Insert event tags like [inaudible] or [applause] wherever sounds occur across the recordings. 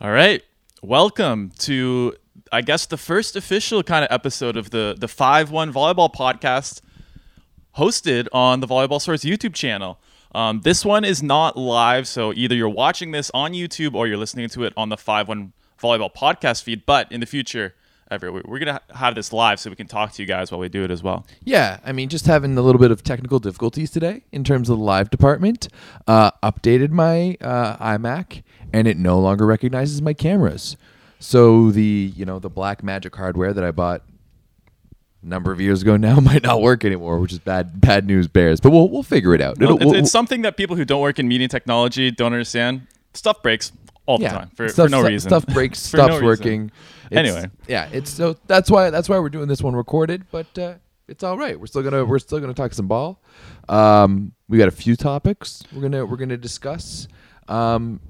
All right. Welcome to I guess the first official kind of episode of the the 5-1 volleyball podcast hosted on the Volleyball Source YouTube channel. Um, this one is not live, so either you're watching this on YouTube or you're listening to it on the 5-1 volleyball podcast feed, but in the future ever we're going to have this live so we can talk to you guys while we do it as well. Yeah, I mean, just having a little bit of technical difficulties today in terms of the live department. Uh, updated my uh, iMac, and it no longer recognizes my cameras. So the you know the black magic hardware that I bought a number of years ago now [laughs] might not work anymore, which is bad bad news bears. But we'll we'll figure it out. Well, it's, we'll- it's something that people who don't work in media technology don't understand. Stuff breaks all the time for, stuff, for no reason. Stuff breaks, [laughs] For no stops working. Anyway. yeah, it's so that's why that's why we're doing this one recorded, but uh, it's all right. We're still gonna we're still gonna talk some ball. Um, we got a few topics we're gonna we're gonna discuss. Um,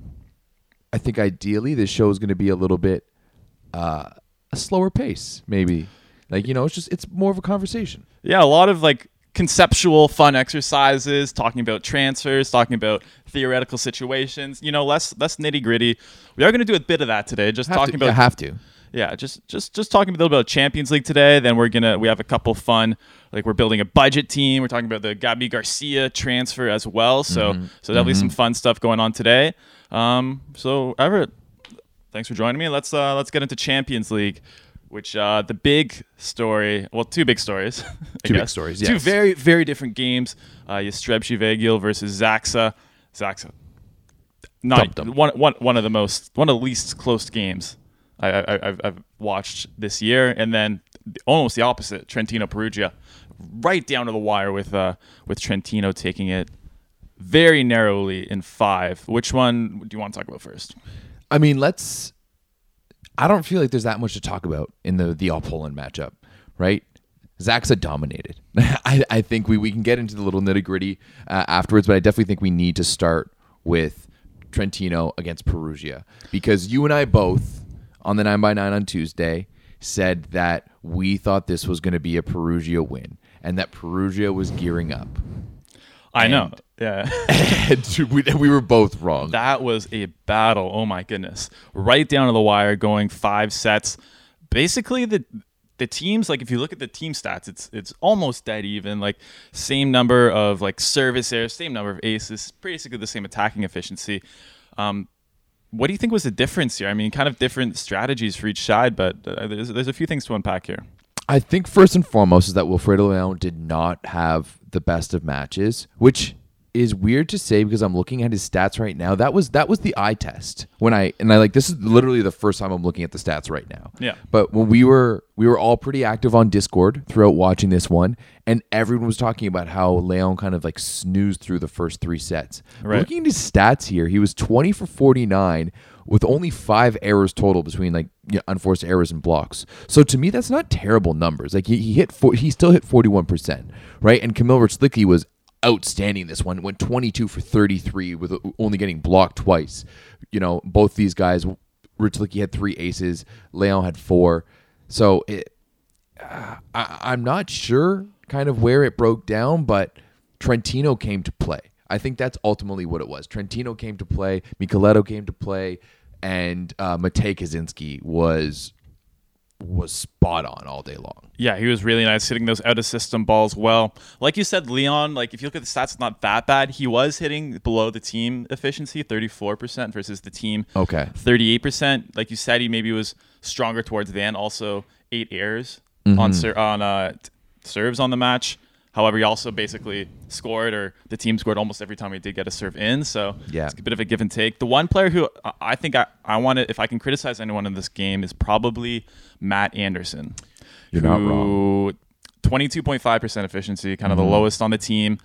I think ideally this show is gonna be a little bit uh, a slower pace, maybe. Like you know, it's just it's more of a conversation. Yeah, a lot of like conceptual fun exercises, talking about transfers, talking about theoretical situations, you know, less less nitty gritty. We are going to do a bit of that today, just Have talking to, about yeah, have to. yeah, just just just talking a little bit about Champions League today. Then we're gonna we have a couple fun like we're building a budget team. We're talking about the Gabi Garcia transfer as well. So Mm-hmm. so there'll be some fun stuff going on today. Um, so Everett, thanks for joining me. Let's uh, let's get into Champions League, which uh, the big story. Well, two big stories. [laughs] Two big guess. stories, Two very very different games. Uh, Jastrzębski Węgiel versus ZAKSA. ZAKSA. Not Dumped 'em. one, one, one of the most one of the least close games I, I, I've, I've watched this year, and then almost the opposite. Trentino Perugia, right down to the wire with uh, with Trentino taking it very narrowly in five. Which one do you want to talk about first? I mean, let's. I don't feel like there's that much to talk about in the the all Poland matchup, right? ZAKSA dominated. [laughs] I, I think we, we can get into the little nitty gritty uh, afterwards, but I definitely think we need to start with Trentino against Perugia because you and I both on the nine by nine on Tuesday said that we thought this was going to be a Perugia win and that Perugia was gearing up. I know, [laughs] yeah. and we, we were both wrong. that was a battle. Oh my goodness, right down to the wire, going five sets. Basically, the the teams like if you look at the team stats, it's it's almost dead even. Like same number of like service errors, same number of aces, basically the same attacking efficiency. Um, what do you think was the difference here? I mean, kind of different strategies for each side, but uh, there's there's a few things to unpack here. I think first and foremost is that Wilfredo Leon did not have the best of matches, which is weird to say because I'm looking at his stats right now. That was that was the eye test when I and I like this is literally the first time I'm looking at the stats right now. Yeah. But when we were we were all pretty active on Discord throughout watching this one, and everyone was talking about how Leon kind of like snoozed through the first three sets. Right. Looking at his stats here, he was 20 for 49 with only five errors total between like you know, unforced errors and blocks. So to me, that's not terrible numbers. Like he, he hit four, he still hit 41%, right? And Kamil Rychlicki was outstanding this one. Went 22 for 33 with only getting blocked twice. You know, both these guys, Rychlicki had three aces, Leon had four. So it, uh, I, I'm not sure kind of where it broke down, but Trentino came to play. I think that's ultimately what it was. Trentino came to play, Michieletto came to play, and uh, Matey Kaziyski was was spot on all day long. Yeah, he was really nice hitting those out of system balls well. Like you said, Leon, like if you look at the stats, it's not that bad. He was hitting below the team efficiency, 34% versus the team Okay. 38%. Like you said, he maybe was stronger towards the end. Also, eight errors Mm-hmm. on ser- on uh, t- serves on the match. However, he also basically scored, or the team scored almost every time he did get a serve in. So Yeah. it's a bit of a give and take. The one player who I- I think I, I want to, if I can criticize anyone in this game, is probably Matt Anderson. You're not who- 22.5% efficiency, kind of the lowest on the team.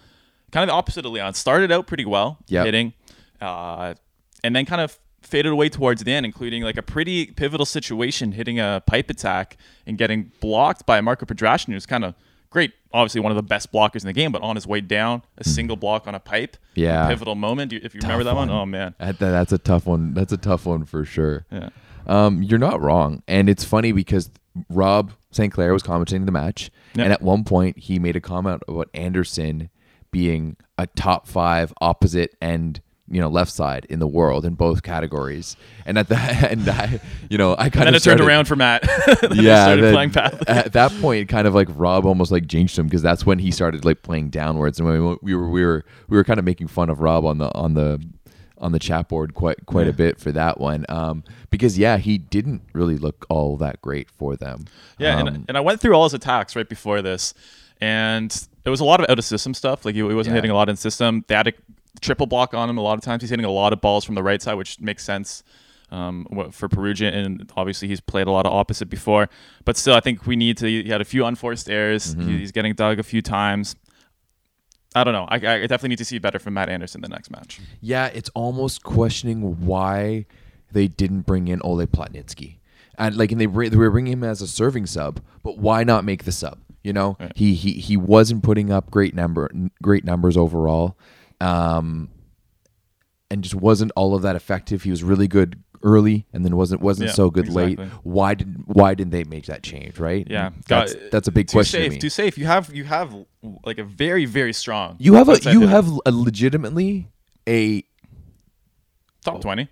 Kind of the opposite of Leon. Started out pretty well Yep. hitting, uh, and then kind of faded away towards the end, including like a pretty pivotal situation, hitting a pipe attack and getting blocked by Marco Podraščanin, who's kind of great. Obviously, one of the best blockers in the game, but on his way down, a single block on a pipe. Yeah. Pivotal moment. You- If you remember that one, one. oh man. That- that's a tough one. That's a tough one for sure. Yeah. Um, you're not wrong, and it's funny because Rob St. Clair was commentating the match, and at one point he made a comment about Anderson being a top five opposite end you know left side in the world in both categories. And at that, [laughs] and I, you know, I kind And then of it turned around for Matt. [laughs] [laughs] Yeah, started then at that point, kind of like Rob almost like jinxed him because that's when he started like playing downwards, and when we, we were we were we were kind of making fun of Rob on the on the on the chat board quite quite a bit for that one, um, because yeah, he didn't really look all that great for them. Yeah, Um, and, and I went through all his attacks right before this, and it was a lot of out of system stuff. Like he, he wasn't Yeah. hitting a lot in system. They had a triple block on him a lot of times. He's hitting a lot of balls from the right side, which makes sense um, for Perugia. And obviously, he's played a lot of opposite before. But still, I think we need to. He had a few unforced errors. Mm-hmm. He's getting dug a few times. I don't know. I, I definitely need to see better from Matt Anderson the next match. Yeah, it's almost questioning why they didn't bring in Ole Plotnytskyi. And like, and they, they were bringing him as a serving sub, but why not make the sub? You know, Right. he he he wasn't putting up great number great numbers overall, um, and just wasn't all of that effective. He was really good early, and then wasn't wasn't Yeah, so good late. Why did why didn't they make that change? Right? Yeah, that's that's a big too question. to safe. me. Too safe. You have you have like a very very strong. You have a you have a legitimately a top twenty,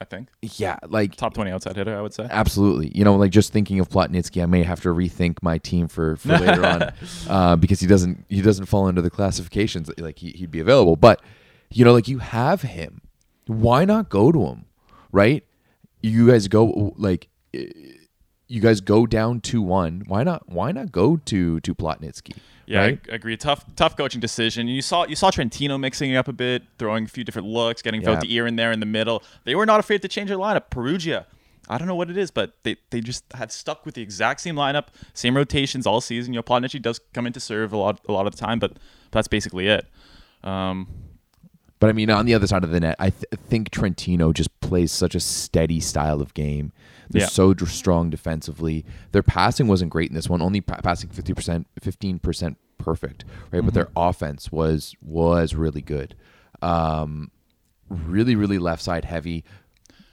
I think. yeah like Top twenty outside hitter, I would say. Absolutely. You know, like just thinking of Plotnytskyi, I may have to rethink my team for, for later on [laughs] uh, because he doesn't he doesn't fall into the classifications like he, he'd be available. But you know, like you have him. Why not go to him? Right? You guys go like eh, you guys go down two one. Why not? Why not go to to Plotnytskyi? Yeah, right? I agree. Tough, tough coaching decision. You saw, you saw Trentino mixing it up a bit, throwing a few different looks, getting Yeah. Ear in there in the middle. They were not afraid to change their lineup. Perugia, I don't know what it is, but they, they just have stuck with the exact same lineup, same rotations all season. You know, Plotnytskyi does come in to serve a lot, a lot of the time, but that's basically it. Um, But I mean, on the other side of the net, I th- think Trentino just plays such a steady style of game. They're Yeah. so dr- strong defensively. Their passing wasn't great in this one, only pa- passing fifty percent, fifteen percent perfect, right? But their Mm-hmm. offense was was really good. Um, really, really left side heavy.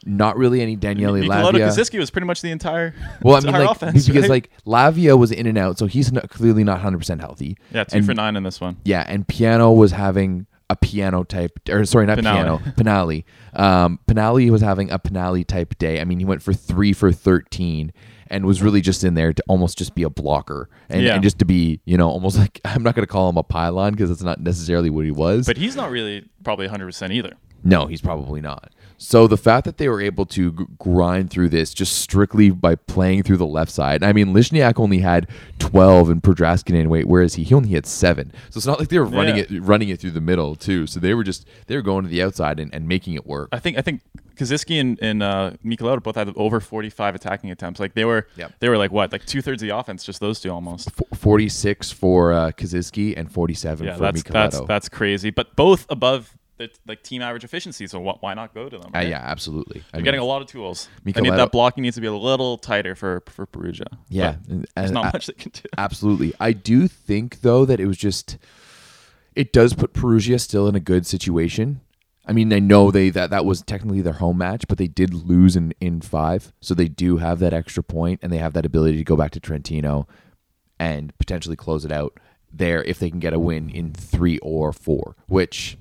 Not really any Daniele Lavia. Kaziyski was pretty much the entire, [laughs] Well, I mean, like offense, because right? like Lavia was in and out, so he's not, clearly not hundred percent healthy. yeah, two and for nine in this one. yeah, and Piano was having a piano type, or sorry, not piano, Pinali. Um, Pinali was having a Pinali type day. I mean, he went for three for thirteen, and was really just in there to almost just be a blocker and, Yeah. and just to be, you know, almost [laughs] like I'm not going to call him a pylon because it's not necessarily what he was. But he's not really probably 100% either. No, he's probably not. So the fact that they were able to g- grind through this just strictly by playing through the left side. I mean, Lisinac only had 12 and Podraščanin, wait, where is he? He only had 7. So it's not like they were running Yeah. it running it through the middle too. So they were just they were going to the outside and, and making it work. I think I think Kaziyski and, and uh, both had over 45 attacking attempts. Like they were Yep. they were like what like two thirds of the offense, just those two almost. F- 46 for uh, Kaziyski and 47 Yeah, for that's that's that's crazy. But both above like team average efficiency. So wh- why not go to them? Uh, yeah, absolutely. I They're mean, getting a lot of tools. I need that blocking needs to be a little tighter for for Perugia. Yeah, there's not I- much they can do. [laughs] Absolutely. I do think though that it was just it does put Perugia still in a good situation. I mean, I know they that that was technically their home match, but they did lose in in 5, so they do have that extra point and they have that ability to go back to Trentino and potentially close it out there if they can get a win in 3 or 4, which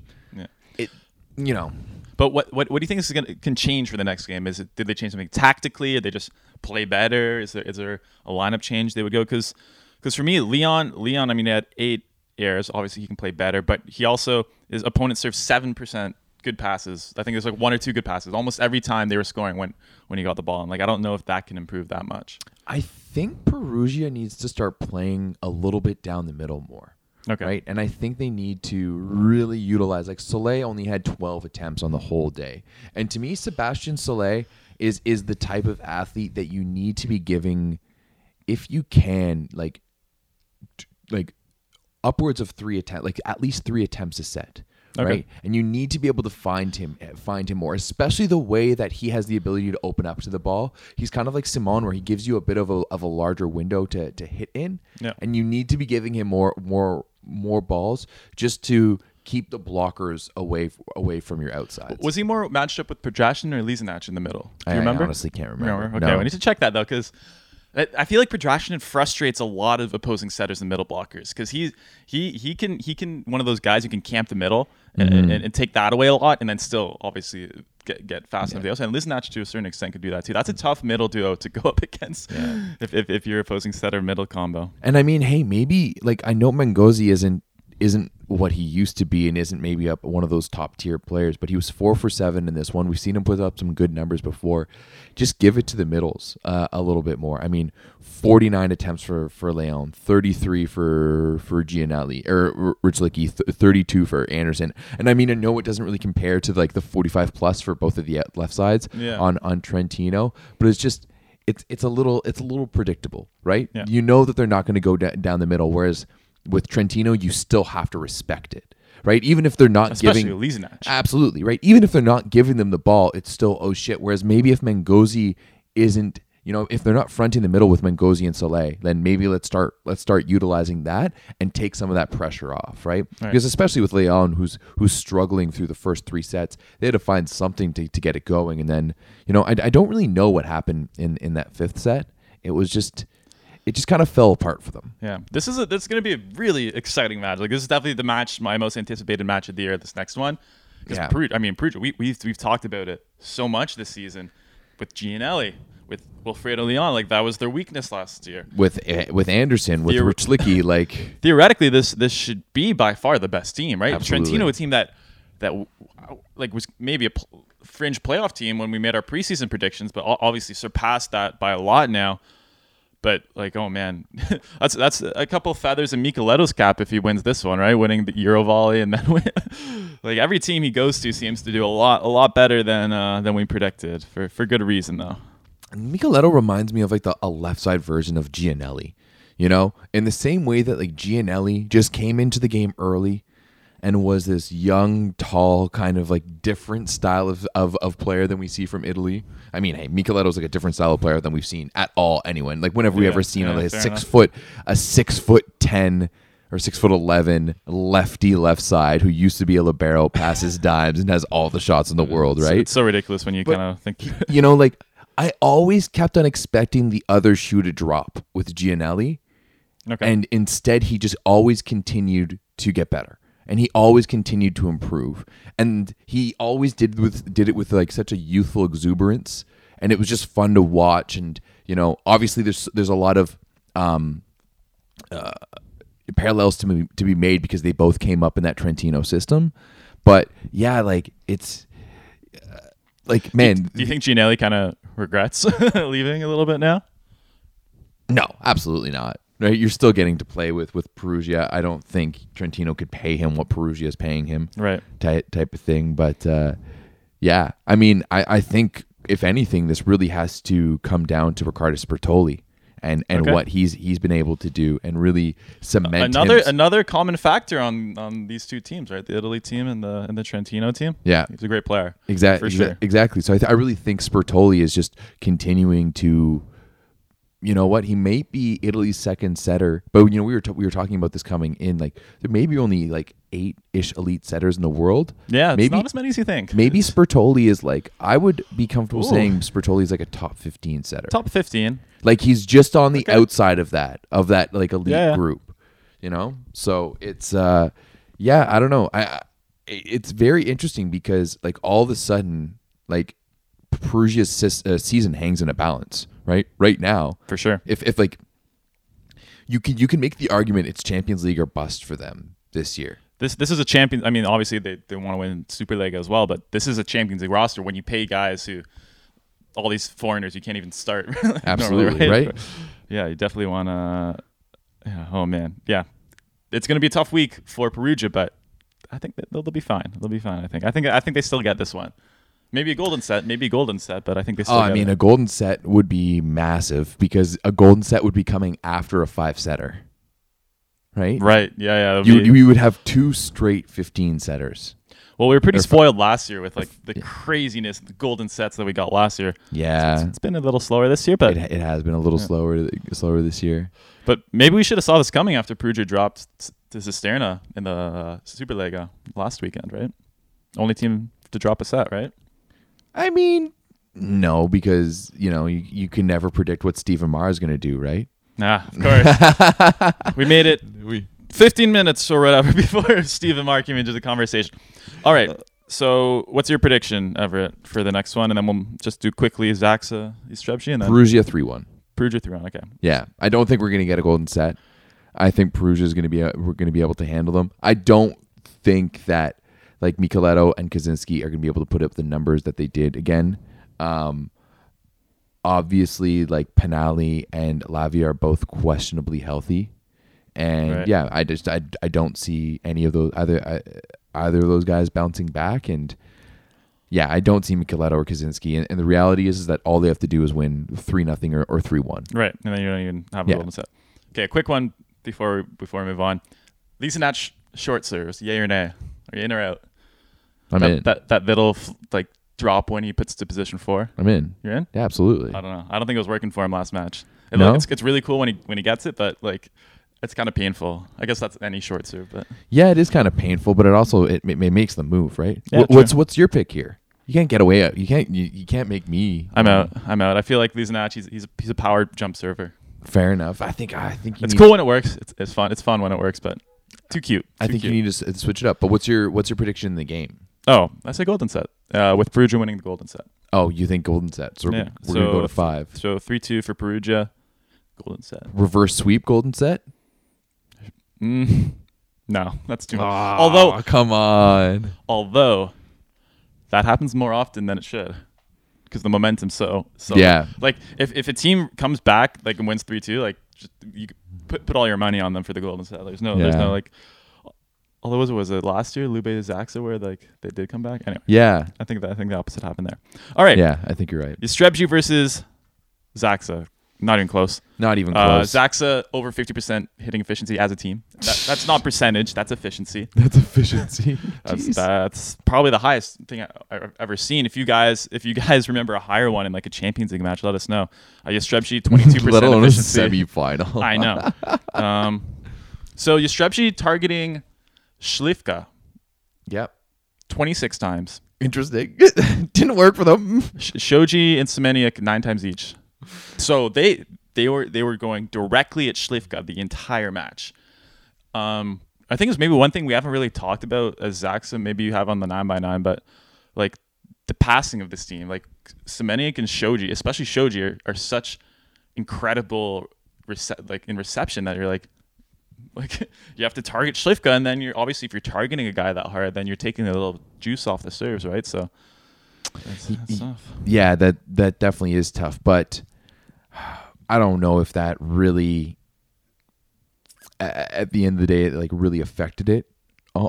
you know, But what, what what do you think is going can change for the next game? Is it did they change something tactically? Did they just play better? Is there is there a lineup change they would go? Because because for me, Leon Leon, I mean, he had eight errors. Obviously, he can play better, but he also his opponent served seven percent good passes. I think there's like one or two good passes almost every time they were scoring when when he got the ball. And like I don't know if that can improve that much. I think Perugia needs to start playing a little bit down the middle more. Okay. Right? And I think they need to really utilize like Solé only had 12 attempts on the whole day. And to me Sebastian Solé is is the type of athlete that you need to be giving if you can like t- like upwards of 3 attempts like at least 3 attempts a set. Okay. Right? And you need to be able to find him eh, find him more, especially the way that he has the ability to open up to the ball. He's kind of like Simon where he gives you a bit of a of a larger window to to hit in. Yeah. And you need to be giving him more more more balls just to keep the blockers away away from your outside. Was he more matched up with Podraščanin or Lisinac in the middle? Do you I- I honestly can't remember. Okay, No. we need to check that though, because I feel like Podraščanin frustrates a lot of opposing setters and middle blockers because he he he can he can one of those guys who can camp the middle and, Mm-hmm. and, and take that away a lot and then still obviously get get fast enough the outside. And Lisinac to a certain extent could do that too. That's a tough middle duo to go [laughs] up against if, if if you're opposing setter middle combo. And I mean, hey, maybe like I know Mengozzi isn't isn't what he used to be and isn't maybe up one of those top tier players, but he was four for seven in this one. We've seen him put up some good numbers before. Just give it to the middles uh, a little bit more. I mean, forty nine attempts for for Leon, thirty three for for Giannelli or Rychlicki, th- thirty two for Anderson. And I mean, I know it doesn't really compare to like the forty five plus for both of the uh, left sides Yeah. on on Trentino, but it's just it's it's a little it's a little predictable, right? Yeah. You know that they're not going to go da- down the middle. Whereas with Trentino, you still have to respect it, right? Even if they're not Especially giving absolutely right. Even if they're not giving them the ball, it's still oh shit. Whereas maybe if Mengozzi isn't, you know, if they're not fronting the middle with Mengozzi and Solé, then maybe let's start let's start utilizing that and take some of that pressure off, right? Right. Because especially with Leon, who's who's struggling through the first three sets, they had to find something to, to get it going. And then, you know, I, I don't really know what happened in in that fifth set. It was just it just kind of fell apart for them. Yeah, this is a, this is going to be a really exciting match. Like this is definitely the match, my most anticipated match of the year. This next one, because Yeah. Perugia, I mean Perugia, we we've we've talked about it so much this season with Giannelli, with Wilfredo Leon. Like that was their weakness last year. with eh, with Anderson, with Theor- Rich Licky, [laughs] like Theoretically, this this should be by far the best team, right? Absolutely. Trentino, a team that that like was maybe a pl- fringe playoff team when we made our preseason predictions, but obviously surpassed that by a lot now. But like, oh man, [laughs] that's that's a couple feathers in Michieletto's cap if he wins this one, right? Winning the Euro volley and then [laughs] like every team he goes to seems to do a lot a lot better than uh, than we predicted for for good reason though. Michieletto reminds me of like the a left side version of Giannelli, you know, in the same way that like Giannelli just came into the game early and was this young, tall, kind of like different style of, of, of player than we see from Italy. I mean, hey, Michieletto's like a different style of player than we've seen at all anyone. Like whenever we ever seen yeah, like a six enough. foot a six foot ten or six foot eleven lefty left side who used to be a libero, passes [laughs] dimes and has all the shots in the world, right? It's so ridiculous when you kind of think. you know, like I always kept on expecting the other shoe to drop with Giannelli, okay. and instead he just always continued to get better, and he always continued to improve, and he always did with did it with like such a youthful exuberance, and it was just fun to watch, and you know, obviously there's there's a lot of um, uh, parallels to be, to be made because they both came up in that Trentino system, but yeah, like it's. uh, Like man, Do you think Giannelli kind of regrets [laughs] leaving a little bit now? No, absolutely not. Right, you're still getting to play with with Perugia. I don't think Trentino could pay him what Perugia is paying him, Right. type type of thing. But uh, yeah, I mean, I, I think if anything, this really has to come down to Riccardo Sbertoli and and Okay. what he's he's been able to do and really cement another him- another common factor on on these two teams, right? The Italy team and the and the Trentino team. Yeah. he's a great player. Exactly. for sure. Exactly. So I, th- I really think Sbertoli is just continuing to, you know what? He may be Italy's second setter, but you know we were t- we were talking about this coming in. Like there may be only like eight ish elite setters in the world. Yeah, it's maybe not as many as you think. maybe Sbertoli is like I would be comfortable Ooh. saying Sbertoli is like a top fifteen setter. top fifteen. Like he's just on the Okay. outside of that of that like elite Yeah, yeah. group, you know. So it's uh, yeah, I don't know. I, I it's very interesting because like all of a sudden like Perugia's sis- uh, season hangs in a balance right right now. for sure. If if like you can you can make the argument it's Champions League or bust for them this year. This this is a champion. I mean, obviously they, they want to win Super League as well, but this is a Champions League roster when you pay guys who all these foreigners you can't even start. [laughs] Absolutely, right? right? Yeah, you definitely want to. Yeah, oh man, yeah, it's gonna be a tough week for Perugia, but I think that they'll, they'll be fine. They'll be fine. I think. I think. I think they still get this one. Maybe a golden set. Maybe a golden set, but I think they still. Oh, I mean, it. a golden set would be massive because a golden set would be coming after a five setter, right? right? Yeah, yeah. You, be- you would have two straight 15 setters. well, we were pretty spoiled last year with like the craziness, the golden sets that we got last year. Yeah. It's been a little slower this year, but It, it has been a little Yeah. slower slower this year. But maybe we should have saw this coming after Perugia dropped to Cisterna in the uh, Superlega last weekend, right? Only team to drop a set, right? I mean, No, because you know you, you can never predict what Stephen Marr is going to do, right? Nah, of course. we made it [laughs] We 15 minutes or whatever [laughs] before Stephen and Mark came into the conversation. All right. So, what's your prediction, Everett, for the next one? And then we'll just do quickly ZAKSA, Jastrzębski, and then Perugia three one. Perugia 3 1. Okay. Yeah, I don't think we're going to get a golden set. I think Perugia is going to be uh, we're going to be able to handle them. I don't think that like Michieletto and Kaziyski are going to be able to put up the numbers that they did again. Um, obviously, like Pinali and Lavia are both questionably healthy, and Right. yeah, I just I, I don't see any of those either uh, either of those guys bouncing back, and yeah, I don't see Michieletto or Kaziyski, and, and the reality is, is that all they have to do is win three nothing or, or three one. Right. And then you don't even have a Yeah. golden set. Okay. A quick one before before we move on. Lisinac short serves, yay or nay? Are you in or out? I'm that, in. That, that little like drop when he puts to position four. I'm in. You're in? Yeah, absolutely. I don't know. I don't think it was working for him last match. It No? look- it's, it's really cool when he when he gets it, but like it's kind of painful. I guess that's any short serve, but Yeah, it is kind of painful, but it also it, it, it makes the move, right? Yeah, Wh- what's what's your pick here? You can't get away. You can't. You, you can't make me. I'm out. I'm out. I feel like Lisinac, he's he's a, he's a power jump server. Fair enough. I think. I think It's cool when it works. It's, it's fun. It's fun when it works, but too cute. I think cute. you need to switch it up. But what's your what's your prediction in the game? Oh, I say golden set. Uh, with Perugia winning the golden set. Oh, you think golden set? So we're, Yeah, we're gonna go to five. So three two for Perugia, golden set. Reverse sweep golden set. Mm, [laughs] no, that's too much. although come on. although that happens more often than it should because the momentum so so Yeah. like if, if a team comes back like and wins 3-2 like just you put put all your money on them for the golden set there's no there's no like although was it was it last year Lube ZAKSA where like they did come back anyway Yeah. I think that I think the opposite happened there all right Yeah. I think you're right. Jastrzębie versus ZAKSA not even close Not even uh, close. ZAKSA over 50% hitting efficiency as a team that, that's not percentage that's efficiency [laughs] That's efficiency. [laughs] That's that's probably the highest thing I, I've ever seen. If you guys if you [laughs] guys remember a higher one in like a Champions League match, let us know. Uh, Jastrzębie 22% Let alone a efficiency. semifinal. I know. um, so Jastrzębie targeting Śliwka yep. twenty six times. Interesting. [laughs] Didn't work for them. Shoji and Semeniuk nine times each. So they they were they were going directly at Śliwka the entire match. Um, I think it's maybe one thing we haven't really talked about as ZAKSA. Maybe you have on the nine by nine, but like the passing of this team, like Semeniuk and Shoji, especially Shoji, are, are such incredible rece- like in reception that you're like. [laughs] Like you have to target Śliwka, and then you're obviously if you're targeting a guy that hard, then you're taking a little juice off the serves, right? So that's, that's tough. yeah, that that definitely is tough, but [sighs] I don't know if that really at the end of the day like really affected it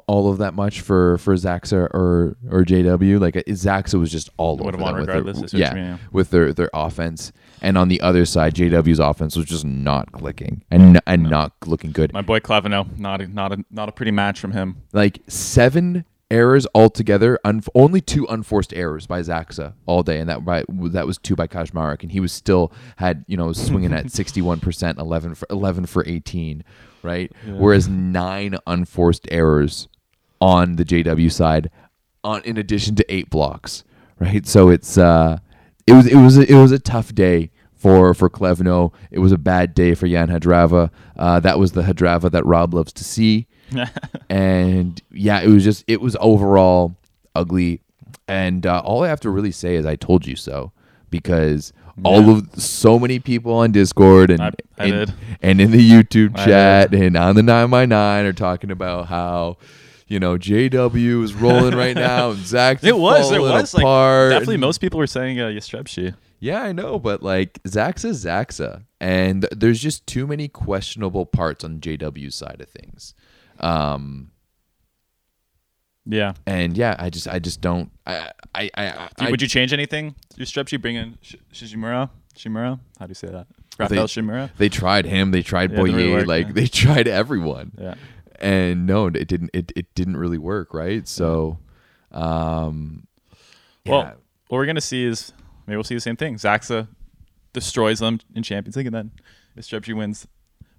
all, of that much for for ZAKSA or or JW. Like uh, ZAKSA was just all over them with their- regardless, I see what yeah, mean, yeah. with their their offense. And on the other side, JW's offense was just not clicking and and not looking good. My boy Clevenot, not a, not a not a pretty match from him. like seven errors altogether. Un- only two unforced errors by ZAKSA all day, and that by that was two by Kaczmarek, and he was still had you know swinging at [laughs] sixty one percent, eleven for eleven for eighteen, right? Whereas nine unforced errors on the JW side, on in addition to eight blocks, right? So it's uh, it was it was a, it was a tough day. For, for Clevenot, it was a bad day for Jan Hadrava. Uh, that was the Hadrava that Rob loves to see [laughs] and yeah, it was just it was overall ugly. And uh, all I have to really say is I told you so because all of so many people on Discord and I- I and, and in the YouTube chat and on the nine by nine are talking about how. You know, JW is rolling right [laughs] now, and Zach's It was, it was like apart. definitely and- most people were saying uh, yeah, I know, but like ZAKSA's ZAKSA, and there's just too many questionable parts on JW's side of things. Um, Yeah. and yeah, I just I just don't I I I, I Would you change anything? Jastrzębski bring in Sh-? Szymura? How do you say that? Rafael Szymura? they tried him, they tried Yeah, didn't really work, like yeah. they tried everyone, Yeah. and no, it didn't it, it didn't really work, right? So, um, Well, what we're gonna see is maybe we'll see the same thing. ZAKSA destroys them in Champions League, and then Jastrzębski wins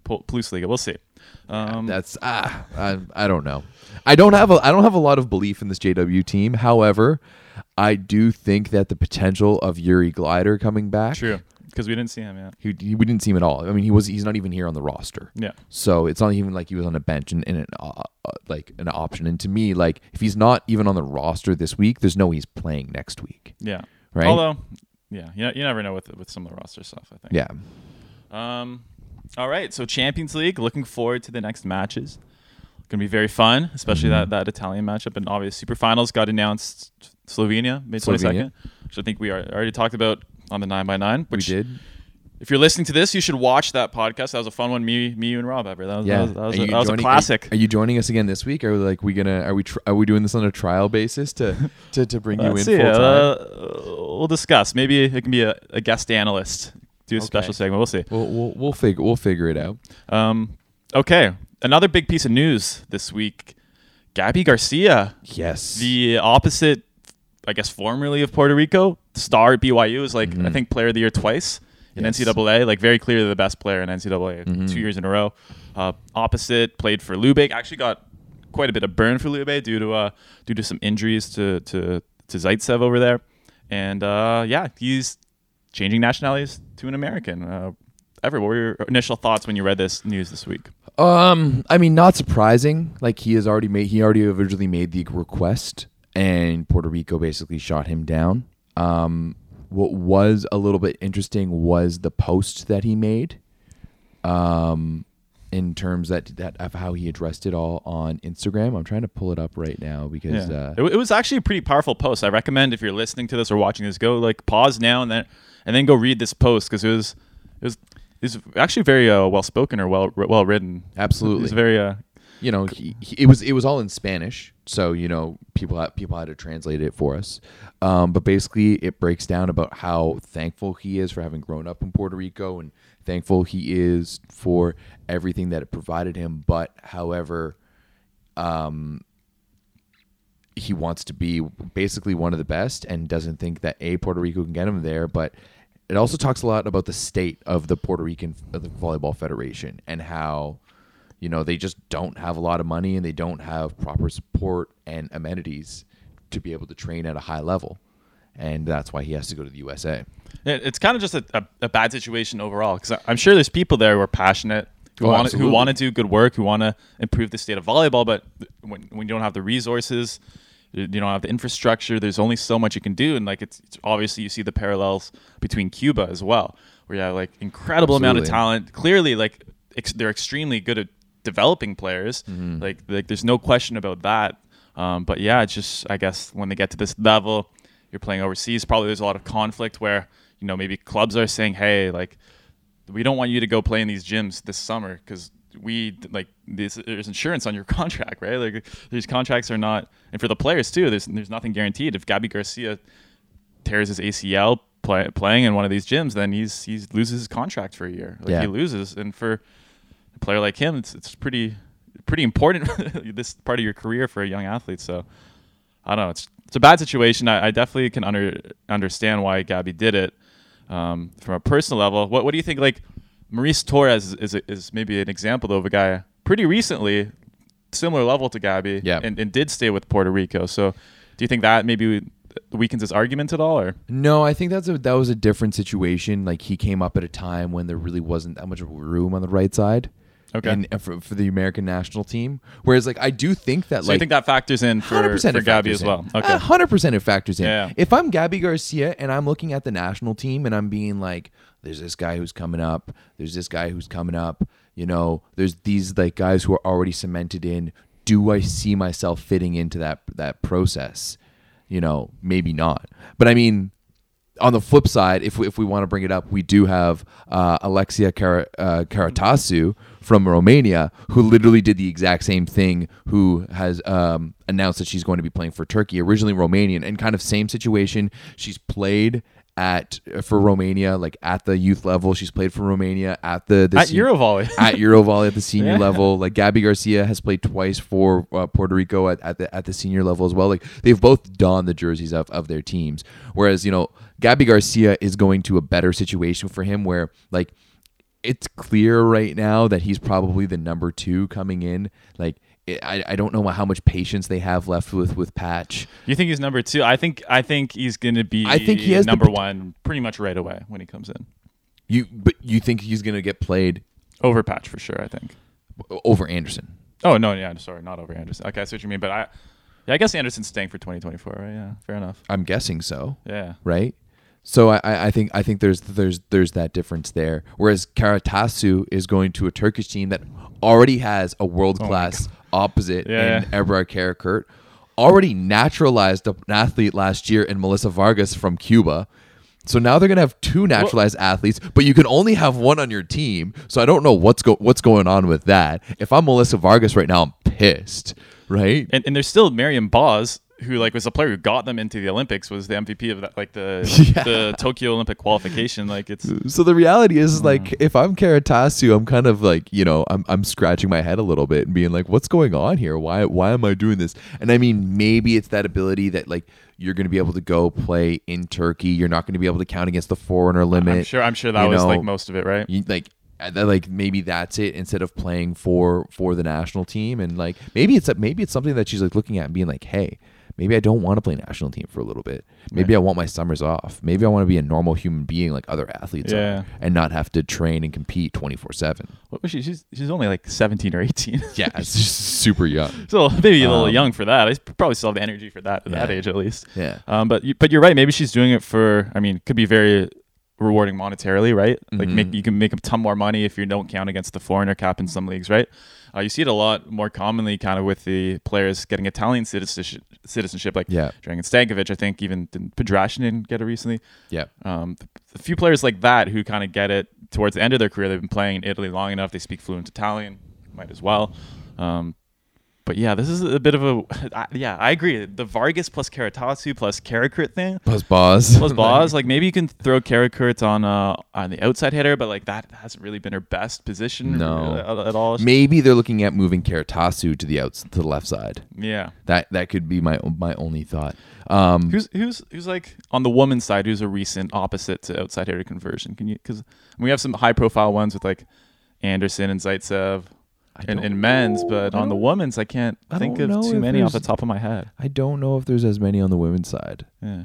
Pol- Plus Liga. We'll see. Um, That's ah, I, I don't know. I don't have a I don't have a lot of belief in this JW team. However, I do think that the potential of Yuri Gladyr coming back. true because we didn't see him yet. He, he- we didn't see him at all. I mean, he was he's not even here on the roster. Yeah. So it's not even like he was on a bench and, and an, uh, uh, like an option. And to me, like if he's not even on the roster this week, there's no way he's playing next week. Yeah. Right? Although, yeah, you, you never know with with some of the roster stuff. I think. Yeah. Um, all right. So Champions League. Looking forward to the next matches. Going to be very fun, especially Mm-hmm. that, that Italian matchup. And obvious super finals got announced Slovenia May twenty second, which I think we are, already talked about on the nine by nine. We did. If you're listening to this, you should watch that podcast. That was a fun one. Me, me, you, and Rob ever. That was, Yeah. that was, that was, a, that was a classic. Are, are you joining us again this week? Are we like we gonna are we tr- are we doing this on a trial basis to to, to bring you in see. full time? Uh, we'll discuss. Maybe it can be a, a guest analyst. Do a special segment. We'll see. we'll we'll we'll figure we'll figure it out. Um, okay. Another big piece of news this week. Gabby Garcia, Yes. the opposite, I guess, formerly of Puerto Rico, star at BYU, is like, I think, player of the year twice in Mm-hmm. Yes. NCAA. Like, very clearly the best player in NCAA Mm-hmm. two years in a row. Uh, opposite, played for Lubeck. Actually got quite a bit of burn for Lubeck due to uh, due to some injuries to, to, to Zaitsev over there. And uh, yeah, he's changing nationalities to an American. Uh, Ever, what were your initial thoughts when you read this news this week? Um, I mean, not surprising. Like he has already made, he already originally made the request, and Puerto Rico basically shot him down. Um, what was a little bit interesting was the post that he made. Um, in terms that that of how he addressed it all on Instagram. I'm trying to pull it up right now because uh, it, it was actually a pretty powerful post. I recommend if you're listening to this or watching this, go like pause now and then and then go read this post because it was it was it was actually very uh, well spoken or well well written. Absolutely. it was very uh, you know, he, he, it was it was all in Spanish, so you know people had, people had to translate it for us. Um, but basically, it breaks down about how thankful he is for having grown up in Puerto Rico and thankful he is for everything that it provided him. But however, um, he wants to be basically one of the best and doesn't think that a Puerto Rico can get him there, but. It also talks a lot about the state of the Puerto Rican of the Volleyball Federation and how you know they just don't have a lot of money and they don't have proper support and amenities to be able to train at a high level. And that's why he has to go to the usa it's kind of just a, a, a bad situation overall because I'm sure there's people there who are passionate who Oh, want to, who want to do good work who want to improve the state of volleyball but when, when you don't have the resources you don't have the infrastructure. There's only so much you can do. And like it's, it's obviously you see the parallels between cuba as well where you have like incredible amount of talent. Clearly like ex- they're extremely good at developing players. Mm-hmm. like, like there's no question about that. Um, but yeah it's just i guess when they get to this level you're playing overseas probably there's a lot of conflict where you know maybe clubs are saying hey like we don't want you to go play in these gyms this summer because we like this, there's insurance on your [laughs] contract, right? Like these contracts are not, and for the players too, there's there's nothing guaranteed. If Gabby Garcia tears his ACL play, playing in one of these gyms, then he's he loses his contract for a year. Like Yeah. he loses, and for a player like him, it's it's pretty pretty important [laughs] this part of your career for a young athlete. So I don't know. It's it's a bad situation. I, I definitely can under understand why Gabby did it um, from a personal level. What what do you think? Like Maurice Torres is is maybe an example though of a guy pretty recently similar level to Gabby, Yeah. and, and did stay with Puerto Rico. So do you think that maybe weakens his argument at all, or no i think that's a that was a different situation like he came up at a time when there really wasn't that much room on the right side Okay. and for, for the american national team whereas like i do think that so like you think that factors in for, 100% for Gabby as well? Okay, hundred percent it factors in. Yeah. If I'm Gabby Garcia and I'm looking at the national team and I'm being like, there's this guy who's coming up, there's this guy who's coming up, you know, there's these like guys who are already cemented in. Do I see myself fitting into that that process? You know, maybe not. But I mean, on the flip side, if we, if we want to bring it up, we do have uh, Alexia Kar- uh, Căruțașu from Romania, who literally did the exact same thing, who has um, announced that she's going to be playing for Turkey, originally Romanian, and kind of same situation. She's played at for Romania, like at the youth level. She's played for Romania at the, the at sen- Eurovolley. [laughs] at Eurovolley at the [laughs] senior Yeah. level. Like Gabby Garcia has played twice for uh, Puerto Rico at, at the at the senior level as well. Like they've both donned the jerseys of, of their teams. Whereas you know Gabby Garcia is going to a better situation for him where like it's clear right now that he's probably the number two coming in. Like I, I don't know how much patience they have left with with Patch. You think he's number two? I think I think he's gonna be. I think he has number pot- one pretty much right away when he comes in. You but you think he's gonna get played Over Patch for sure. I think. over Anderson? Oh no, yeah, sorry, not over Anderson. Okay, I see what you mean, but I, yeah, I guess Anderson's staying for 2024, right? Yeah, fair enough. I'm guessing so. Yeah, right? So I, I I think I think there's there's there's that difference there. Whereas Căruțașu is going to a Turkish team that already has a world class oh opposite Yeah, in Ebrar Karakurt, already naturalized an athlete last year in Melissa Vargas from Cuba. So now they're gonna have two naturalized athletes, but you can only have one on your team. So I don't know what's go what's going on with that. If I'm Melissa Vargas right now, I'm pissed, right? and, and there's still Meryem Boz, who like was a player who got them into the Olympics, was the MVP of that, like the [laughs] Yeah. the Tokyo Olympic qualification. Like it's So the reality is, like, mm. if I'm Căruțașu, I'm kind of like, you know, I'm I'm scratching my head a little bit and being like, what's going on here? Why why am I doing this? And I mean, maybe it's that ability that like you're going to be able to go play in Turkey. You're not going to be able to count against the foreigner limit. I'm sure I'm sure that you was know, like most of it, right? You, like like maybe that's it instead of playing for for the national team and like maybe it's maybe it's something that she's like looking at and being like hey maybe i don't want to play national team for a little bit maybe i want my summers off maybe i want to be a normal human being like other athletes Yeah. are and not have to train and compete 24-7 What was she? She's she's only like 17 or 18. [laughs] yeah it's just super young [laughs] so maybe a little Um, young for that. I probably still have the energy for that at that age at least. yeah Um, but you, but you're right. Maybe she's doing it for. I mean, could be very rewarding monetarily, right? Like Mhm. make you can make a ton more money if you don't count against the foreigner cap in some leagues, right? Uh, you see it a lot more commonly, kind of with the players getting Italian citizenship, citizenship like Yeah. Dragan Stanković. I think even did Podraščanin didn't get it recently. yeah Um, a few players like that who kind of get it towards the end of their career. They've been playing in Italy long enough. They speak fluent Italian, might as well. Um, but yeah, this is a bit of a I, yeah. I agree. The Vargas plus Căruțașu plus Karakurt thing plus boss [laughs] plus [laughs] Boz. like maybe you can throw Karakurt on uh on the outside hitter, but like that hasn't really been her best position No. at, at all. maybe they're looking at moving Căruțașu to the outs to the left side yeah. that that could be my my only thought um Who's who's who's like on the woman's side? Who's a recent opposite to outside hitter conversion? Can you because we have some high profile ones with like Anderson and Zaitsev in, in men's, but on the women's, I can't I think don't of know too if many off the there's- top of my head. I don't know if there's as many on the women's side, Yeah.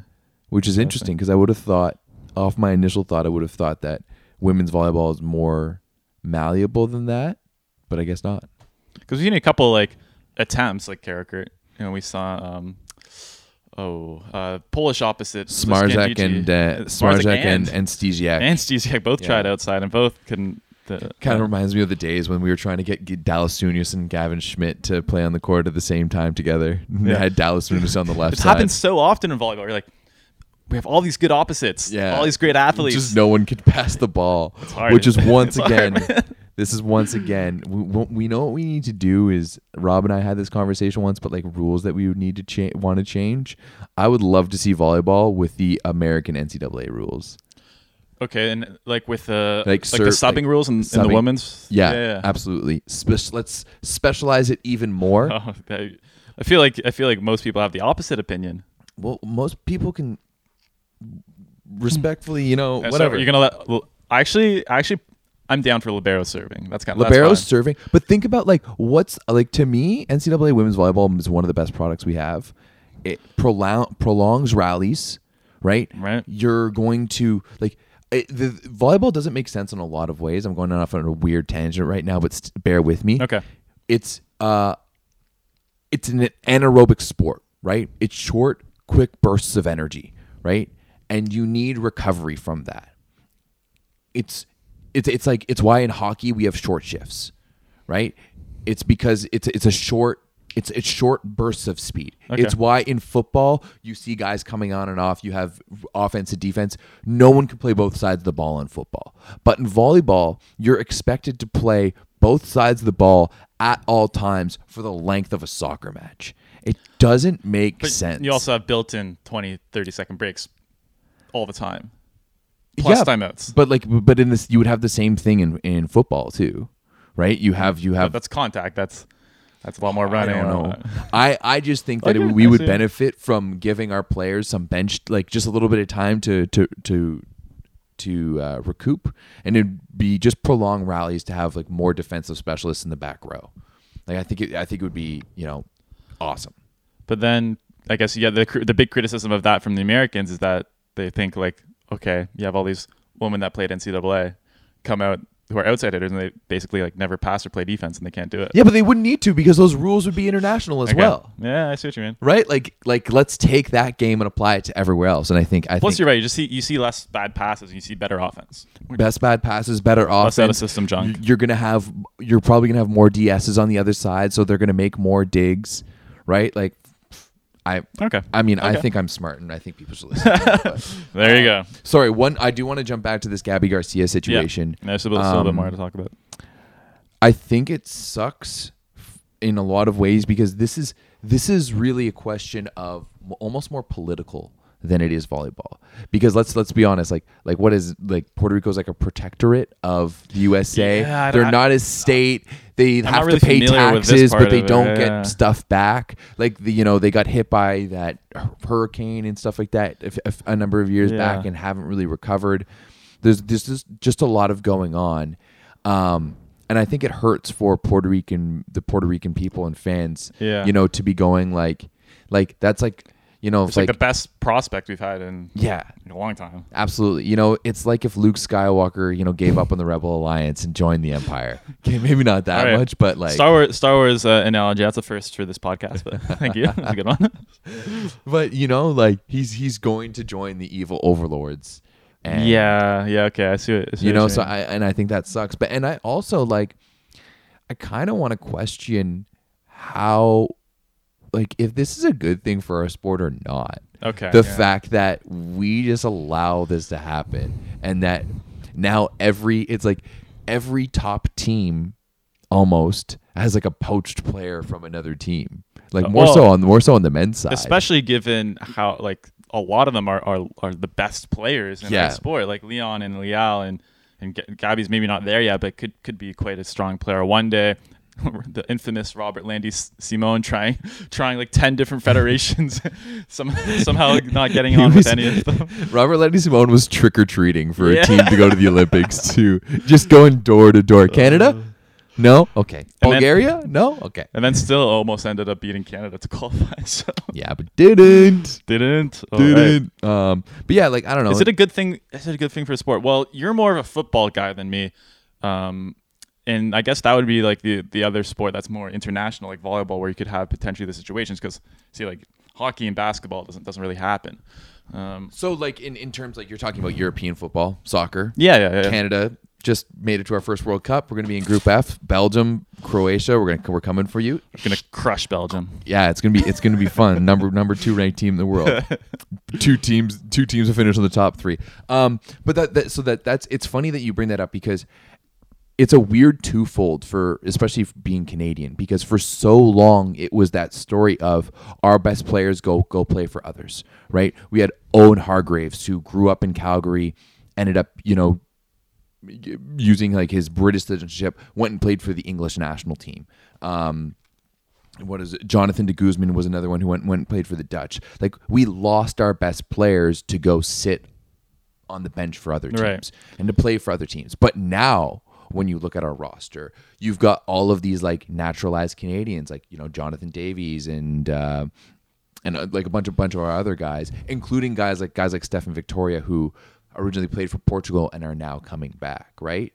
which is interesting because I would have thought, off my initial thought, I would have thought that women's volleyball is more malleable than that, but I guess not. Because we've seen a couple like attempts like Karakurt. You know, we saw um oh uh Polish opposite Smarzek Scandicci. and uh, Uh, Smarzek and and Stysiak. and Stysiak both Yeah. tried outside and both couldn't. The, Kind of reminds me of the days when we were trying to get, get Dallas Soonias and Gavin Schmidt to play on the court at the same time together. Yeah. They had Dallas Soonias on the [laughs] left It side. happens so often in volleyball. You're like, we have all these good opposites, Yeah. all these great athletes. Just no one could [laughs] pass the ball. hard. Which is [laughs] once hard, again, man. this is once again, we, we know what we need to do is, Rob and I had this conversation once, but like rules that we would need to change, want to change. I would love to see volleyball with the American NCAA rules. Okay, and like with the Like like, ser- the subbing like rules in, in the women's. Yeah, yeah. absolutely. Spe- let's specialize it even more. [laughs] Oh, I I feel like I feel like most people have the opposite opinion. Well, most people can respectfully, you know, so whatever. you're gonna let. Well, actually, actually, I'm down for libero serving. That's kind of Libero's That's serving, but think about like what's like to me, NCAA women's volleyball is one of the best products we have. It prolong, prolongs rallies, right? Right. You're going to like it, the volleyball doesn't make sense in a lot of ways. I'm going off on a weird tangent right now, but st- bear with me. Okay. It's uh, it's an anaerobic sport, right? It's short, quick bursts of energy, right? And you need recovery from that it's it's it's like it's why in hockey we have short shifts, right? It's because it's it's a short it's it's short bursts of speed. Okay. It's why in football you see guys coming on and off. You have offense and defense. No one can play both sides of the ball in football, but in volleyball you're expected to play both sides of the ball at all times for the length of a soccer match. It doesn't make But sense. you also have built-in 20, 30 second breaks all the time. Plus Yeah, timeouts. But like, but in this, you would have the same thing in in football too, right? You have you But have. that's contact. That's that's a lot more running. I don't know. [laughs] I I just think that Okay, we would benefit from giving our players some bench, like just a little bit of time to to to to uh, recoup, and it'd be just prolonged rallies to have like more defensive specialists in the back row. Like I think it, I think it would be you know awesome. But then I guess yeah, the cr- the big criticism of that from the Americans is that they think like, okay, you have all these women that played NCAA come out who are outside hitters and they basically like never pass or play defense and they can't do it. Yeah, but they wouldn't need to because those rules would be international as Okay. well. Yeah, I see what you mean. Right? Like like let's take that game and apply it to everywhere else. And I think I Plus, think you're right. You just see you see less bad passes and you see better offense. best bad passes, better Less out of offense. system junk. You're gonna have you're probably gonna have more DSs on the other side, so they're gonna make more digs, right? Like I Okay. I mean I think I'm smart and I think people should listen. to me, [laughs] There you go. Sorry, one I do want to jump back to this Gabby Garcia situation. Yeah, there's a little, still a bit Um, more to talk about. I think it sucks in a lot of ways because this is this is really a question of almost more political than it is volleyball. Because let's let's be honest, like like what is like Puerto Rico's like a protectorate of the USA. Yeah, They're I- not a state. They not have really to pay this taxes, but they don't yeah. get stuff back. Like the you know they got hit by that hurricane and stuff like that if, if a number of years Yeah. back and haven't really recovered. There's there's just just a lot of going on. Um, and I think it hurts for Puerto Rican the Puerto Rican people and fans. Yeah. You know, to be going like like that's like you know, It's like, like, the best prospect we've had in, yeah. in a long time. Absolutely. You know, it's like if Luke Skywalker, you know, gave up on the Rebel Alliance and joined the Empire. [laughs] Okay, maybe not that right. much, but like Star Wars, Star Wars uh, analogy. That's a first for this podcast, but [laughs] thank you. That's a good one. [laughs] but you know, like he's he's going to join the evil overlords. And yeah, yeah. Okay, I see it. I see you what know so i and i think that sucks but and i also like i kind of want to question how like if this is a good thing for our sport or not okay. the yeah. fact that we just allow this to happen and that now every it's like every top team almost has like a poached player from another team like more well, so on more so on the men's side especially given how like a lot of them are are, are the best players in Yeah. that sport, like Leon and Leal and and Gabby's maybe not there yet, but could could be quite a strong player one day. [laughs] the infamous Robertlandy Simone trying trying like ten different federations, [laughs] [laughs] some, somehow not getting on was- with any of them. Robertlandy Simone was trick or treating for Yeah. a team to go to the Olympics too. Just going door to door. Canada? No? Okay. Uh. And then- Bulgaria? no? Okay. And then still almost ended up beating Canada to qualify. So Yeah, but didn't. didn't. All right. Didn't. Um but yeah, like I don't know. Is it a good thing? Is it a good thing for sport? Well, you're more of a football guy than me, um, and I guess that would be like the the other sport that's more international, like volleyball, where you could have potentially the situations. Because see, like hockey and basketball doesn't doesn't really happen. Um, so like in, in terms like you're talking about European football, soccer. yeah, yeah, yeah. Canada just made it to our first World Cup. We're gonna be in Group F. Belgium, Croatia. We're gonna we're coming for you. It's gonna crush Belgium. Yeah, it's gonna be it's gonna be fun. [laughs] number number two ranked team in the world. [laughs] two teams two teams will finish in the top three. Um, but that, that so that that's it's funny that you bring that up because it's a weird twofold for especially being Canadian because for so long it was that story of our best players go go play for others, right? We had Owen Hargreaves who grew up in Calgary, ended up you know using like his British citizenship, went and played for the English national team. Um, what is it? Jonathan de Guzman was another one who went went and played for the Dutch. Like we lost our best players to go sit on the bench for other teams Right. and to play for other teams. But now when you look at our roster, you've got all of these like naturalized Canadians, like you know Jonathan Davies and uh, and uh, like a bunch of bunch of our other guys, including guys like guys like Stefan Victoria who originally played for Portugal and are now coming back, right?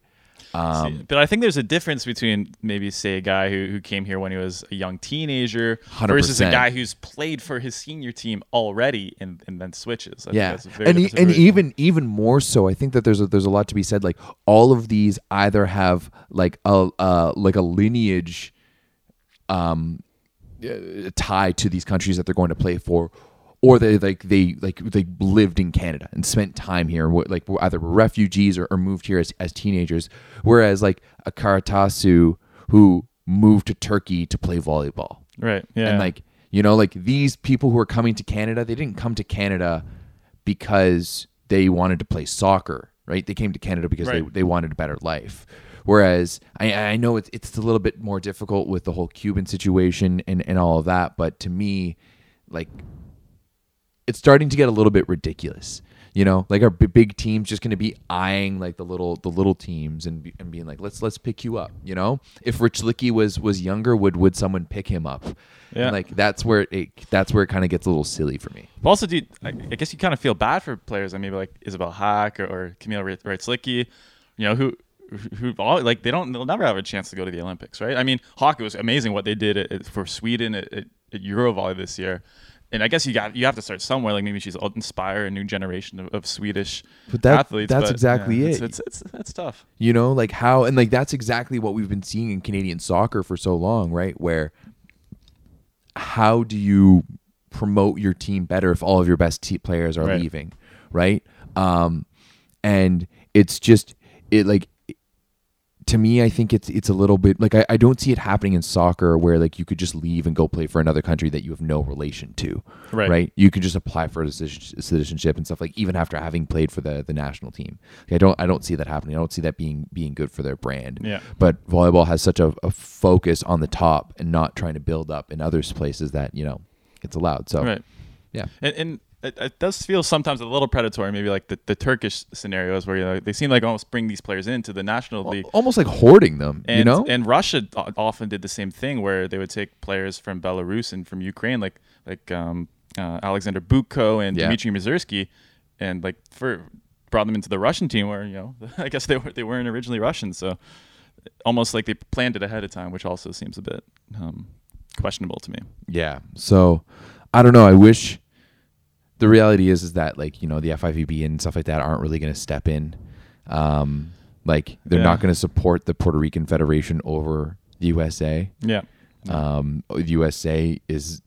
Um, but I think there's a difference between maybe say a guy who, who came here when he was a young teenager versus a guy who's played for his senior team already and, and then switches. I think yeah that's a very and e- and even even more so i think that there's a, there's a lot to be said like all of these either have like a uh, like a lineage um uh, tie to these countries that they're going to play for or they like they like they lived in Canada and spent time here like either were refugees or, or moved here as, as teenagers. Whereas like a Căruțașu who moved to Turkey to play volleyball. Right, yeah, and like you know like these people who are coming to canada they didn't come to canada because they wanted to play soccer right? They came to canada because Right. they, they wanted a better life. Whereas I, I know it's, it's a little bit more difficult with the whole cuban situation and, and all of that but to me like it's starting to get a little bit ridiculous You know, like our b- big teams just going to be eyeing like the little the little teams and be, and being like, let's let's pick you up. You know, if Rychlicki was was younger, would would someone pick him up? Yeah. And, like that's where it that's where it kind of gets a little silly for me. But also, do you, I, I guess you kind of feel bad for players, like maybe like Isabelle Haak or, or Kamil Rychlicki, you know, who who all like they don't they'll never have a chance to go to the Olympics, right? I mean, hockey was amazing what they did at, at- for Sweden at, at Eurovolley this year. And I guess you got you have to start somewhere. Like maybe she's inspire a new generation of, of Swedish But that- athletes. that's but, exactly yeah, it. It's, it's, it's that's tough. You know, like how and like that's exactly what we've been seeing in Canadian soccer for so long, right? Where how do you promote your team better if all of your best te- players are Right. leaving, right? Um, and it's just it like to me, I think it's it's a little bit like I, I don't see it happening in soccer where like you could just leave and go play for another country that you have no relation to, Right. Right? You could just apply for a citizenship and stuff like even after having played for the the national team. Like, I don't I don't see that happening. I don't see that being being good for their brand. Yeah. But volleyball has such a, a focus on the top and not trying to build up in other places that you know it's allowed. So Right. yeah, And, and it, it does feel sometimes a little predatory, maybe like the, the Turkish scenarios where you know, they seem like almost bring these players into the national league. almost like hoarding them. And, you know, and Russia often did the same thing where they would take players from Belarus and from Ukraine, like like um, uh, Alexander Butko and Yeah. Dmitry Muserskiy, and like for brought them into the Russian team where you know [laughs] I guess they were they weren't originally Russian, so almost like they planned it ahead of time, which also seems a bit um, questionable to me. Yeah. So I don't know. I wish the reality is is that like, you know, the FIVB and stuff like that aren't really going to step in. Um like they're Yeah. not going to support the Puerto Rican Federation over the USA. Yeah. Um the USA is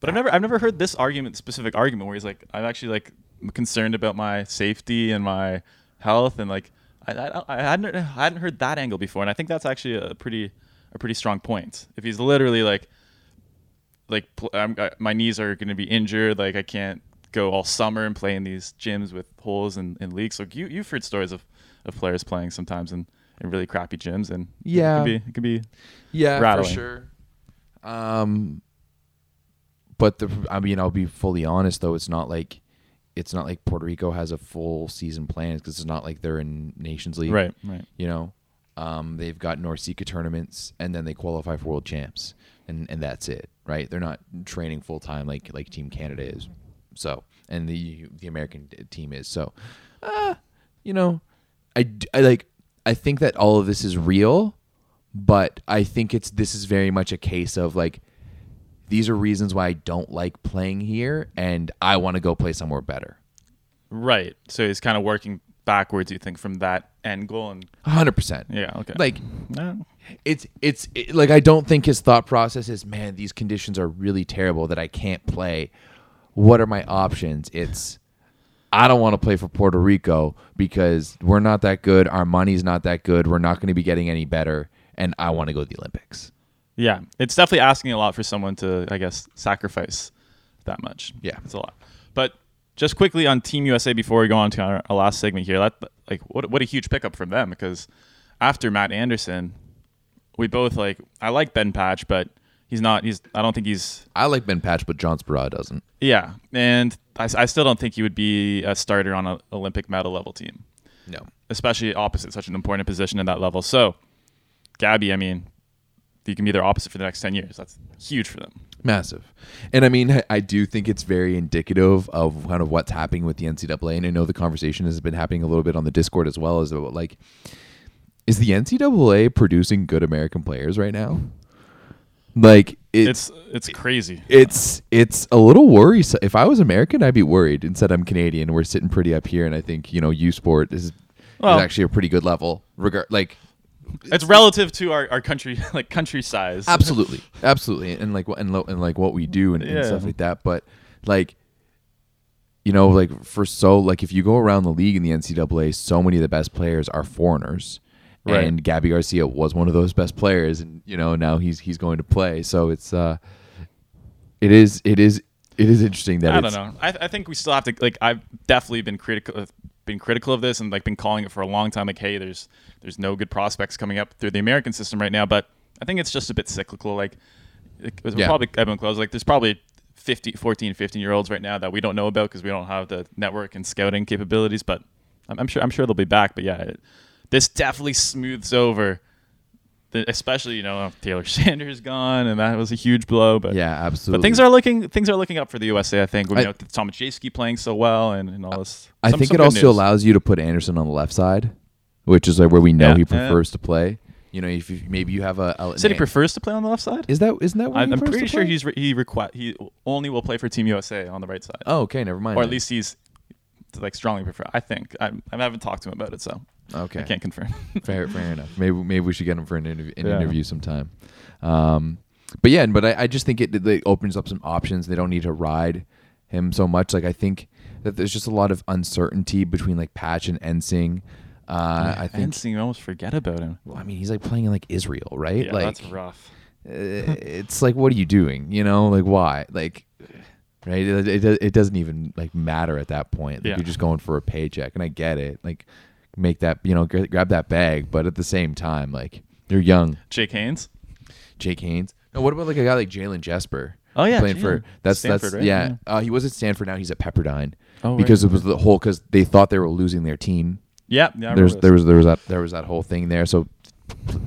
But I've never I've never heard this argument, specific argument, where he's like, I'm actually like concerned about my safety and my health, and like I, I, I hadn't I hadn't heard that angle before, and I think that's actually a pretty a pretty strong point. If he's literally like like pl- I, my knees are going to be injured, like I can't go all summer and play in these gyms with holes and, and leaks. Like you you've heard stories of, of players playing sometimes in, in really crappy gyms, and Yeah. it could be it could be yeah, Rattling. sure. Um but the I mean, I'll be fully honest though, it's not like it's not like Puerto Rico has a full season plan because it's not like they're in Nations League. right right. you know um, they've got NORCECA tournaments and then they qualify for world champs and, and that's it right they're not training full time like like team canada is so and the the american team is so uh, you know I, I like i think that all of this is real but i think it's this is very much a case of like these are reasons why i don't like playing here and i want to go play somewhere better Right. So he's kind of working backwards, you think, from that end goal. And 100% yeah, okay. like Yeah. it's it's it, like I don't think his thought process is, man, these conditions are really terrible that I can't play. What are my options? It's I don't want to play for Puerto Rico because we're not that good. Our money's not that good. We're not going to be getting any better, and I want to go to the Olympics. yeah, it's definitely asking a lot for someone to, I guess, sacrifice that much. Yeah. it's a lot. But just quickly on Team USA before we go on to our, our last segment here, that like what what a huge pickup from them because after Matt Anderson, we both like I like Ben Patch, but he's not. He's I don't think he's I like Ben Patch, but John Speraw doesn't. yeah, and I, I still don't think he would be a starter on an Olympic medal level team. No. especially opposite such an important position in that level. So, Gabby, I mean, you can be their opposite for the next 10 years. That's huge for them. Massive. And I mean, I- I do think it's very indicative of kind of what's happening with the NCAA. And I know the conversation has been happening a little bit on the Discord as well as about like, is the NCAA producing good American players right now? Like it, It's it's crazy. it's it's a little worrisome. If I was American, I'd be worried. Instead, I'm Canadian. We're sitting pretty up here, and I think you know, U Sport is, Well- is actually a pretty good level. Regard like It's relative to our, our country [laughs] like country size. absolutely absolutely and like what and, lo- and like what we do and, and stuff like that but like you know like for so like if you go around the league in the ncaa so many of the best players are foreigners Right. and gabby garcia was one of those best players and you know now he's he's going to play so it's uh it is it is it is interesting that I don't know. I, I think we still have to like. I've definitely been critical, of, been critical of this, and like been calling it for a long time. Like, hey, there's there's no good prospects coming up through the American system right now. But I think it's just a bit cyclical. Like, it was Yeah. probably Evan Close. Like, there's probably 50, 14, 15 year olds right now that we don't know about because we don't have the network and scouting capabilities. But I'm, I'm sure I'm sure they'll be back. But yeah, it, this definitely smooths over. The, especially you know uh, Taylor [laughs] Sanders gone and that was a huge blow. But Yeah, absolutely. but things are looking things are looking up for the USA. I think. with I- know Tom Majewski playing so well and, and all this. I some- think some it also news. allows you to put Anderson on the left side, which is like where we know Yeah, he yeah. prefers to play. You know, if you, maybe you have a, a Said he prefers to play on the left side. is that isn't that? Where I'm, I'm pretty sure play? he's re- he requ- he only will play for Team USA on the right side, Oh, okay, never mind. or at least he's like strongly prefer. I think I, I haven't talked to him about it, so okay. I can't confirm. [laughs] fair, fair enough. Maybe maybe we should get him for an interview, an Yeah. interview sometime. Um, but yeah, but I, I just think it, it opens up some options. They don't need to ride him so much. Like I think that there's just a lot of uncertainty between like Patch and Ensing. Uh, I think. Ensing, you almost forget about him. Well, I mean, he's like playing in like Israel, right? Yeah, like that's rough. uh, [laughs] it's like what are you doing you know like why like right it, it, it doesn't even like matter at that point like, Yeah. you're just going for a paycheck and i get it like make that you know gra- grab that bag but at the same time like you're young Jake Hanes. Jake Hanes no what about like a guy like Jaylen Jasper Oh, yeah, playing for that's Stanford, that's right? yeah, Yeah. Uh, he was at stanford now he's at pepperdine Oh, right, because it was the whole because they thought they were losing their team Yeah, yeah. There's there was there was that there was that whole thing there. So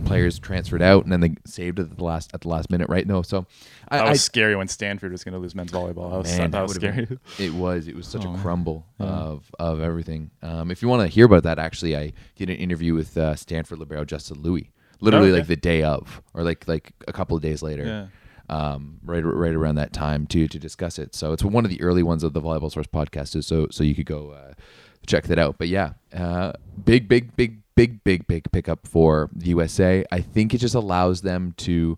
players transferred out and then they saved it at the last at the last minute, right? No, so I, that I was scary when Stanford was going to lose men's volleyball. That was, man, that was scary. been- it was it was such Oh, a crumble Yeah. of of everything. Um, if you want to hear about that, actually, I did an interview with uh, Stanford libero Justin Louis, literally okay. like the day of, or like like a couple of days later. Yeah. Um, right, right around that time to to discuss it. So it's one of the early ones of the Volleyball Source podcast. is So so you could go uh, check that out. But yeah, uh, big big big big big big pickup for the USA. I think it just allows them to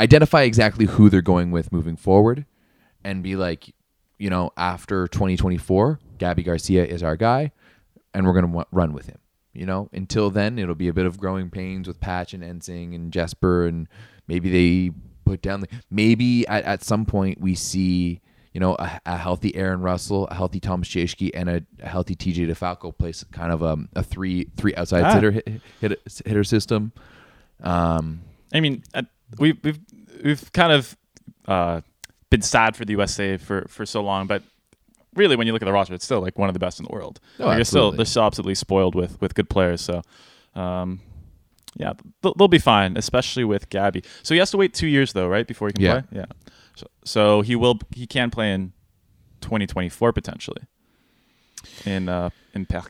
identify exactly who they're going with moving forward, and be like, you know, after 2024, Gabby Garcia is our guy, and we're gonna w- run with him. You know, until then, it'll be a bit of growing pains with Patch and Ensing and Jasper, and maybe they put down the. Maybe at, at some point we see, you know, a, a healthy Aaron Russell, a healthy Thomas Jaeschke, and a, a healthy TJ DeFalco plays kind of um, a three three outside Ah. hitter hit, hit, hitter system. Um, I mean, uh, we've we've we've kind of uh, been sad for the USA for for so long, but really, when you look at the roster, it's still like one of the best in the world. Oh, like, they're still absolutely. they're still absolutely spoiled with with good players. So, um, yeah, they'll, they'll be fine, especially with Gabby. So he has to wait two years though, right, before he can Yeah. play. Yeah. So, so he will he can play in 2024 potentially in uh in Paris.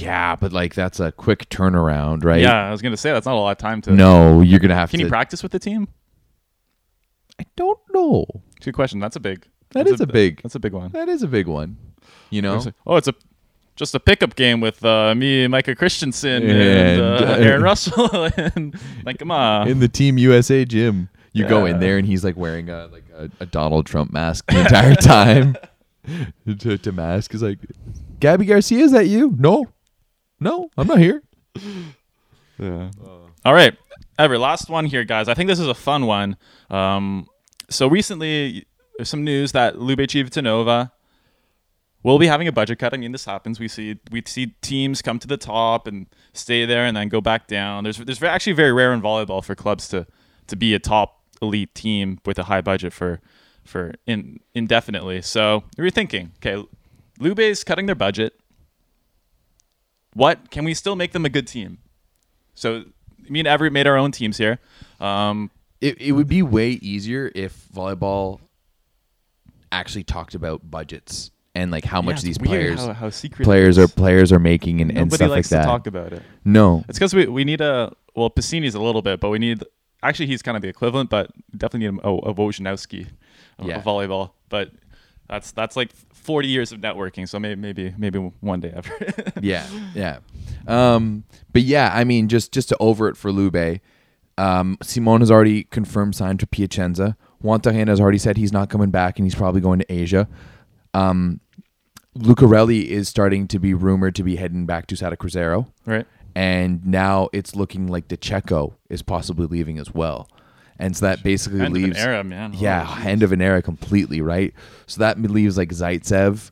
yeah, but like that's a quick turnaround, right? Yeah, I was gonna say that's not a lot of time to. No, you're gonna have to. Can to. he practice with the team? I don't know. Good question. That's a big. That is a big- That's a big one. That is a big one. You know, oh, it's a just a pickup game with uh, me, Micah Christenson, and, And, uh, uh, Aaron Russell, [laughs] and like, come on. in the Team USA gym, you go in there and he's like wearing a like a, a Donald Trump mask the entire [laughs] time. [laughs] to, to mask is like, Gabby Garcia, is that you? No, no, I'm not here. [laughs] Yeah. All right, Ever, last one here, guys. I think this is a fun one. Um, so recently, there's some news that Lube Civitanova will be having a budget cut. I mean, this happens. We see we see teams come to the top and stay there, and then go back down. There's there's actually very rare in volleyball for clubs to to be a top elite team with a high budget for for in, indefinitely. So we were thinking, okay, Lube's cutting their budget. What can we still make them a good team? So me and Everett made our own teams here. Um, It, it would be way easier if volleyball actually talked about budgets and like how yeah, much these players how, how players are players are making and, and stuff likes like that. to talk about it. no, It's because we, we need a well Piscini's a little bit, but we need actually he's kind of the equivalent, but definitely need a, a Wojnarowski of, Yeah. volleyball. But that's that's like 40 years of networking, so maybe maybe maybe one day ever. [laughs] yeah, yeah. Um, but yeah, I mean, just just to over it for Lube, um, Simone has already confirmed signed to Piacenza. Juantorena has already said he's not coming back and he's probably going to Asia. Um, Lucarelli is starting to be rumored to be heading back to Sada Cruzeiro, right? And now it's looking like De Cecco is possibly leaving as well. And so that basically End leaves of an era, man. yeah, Oh, end of an era completely, right? So that leaves like Zaitsev,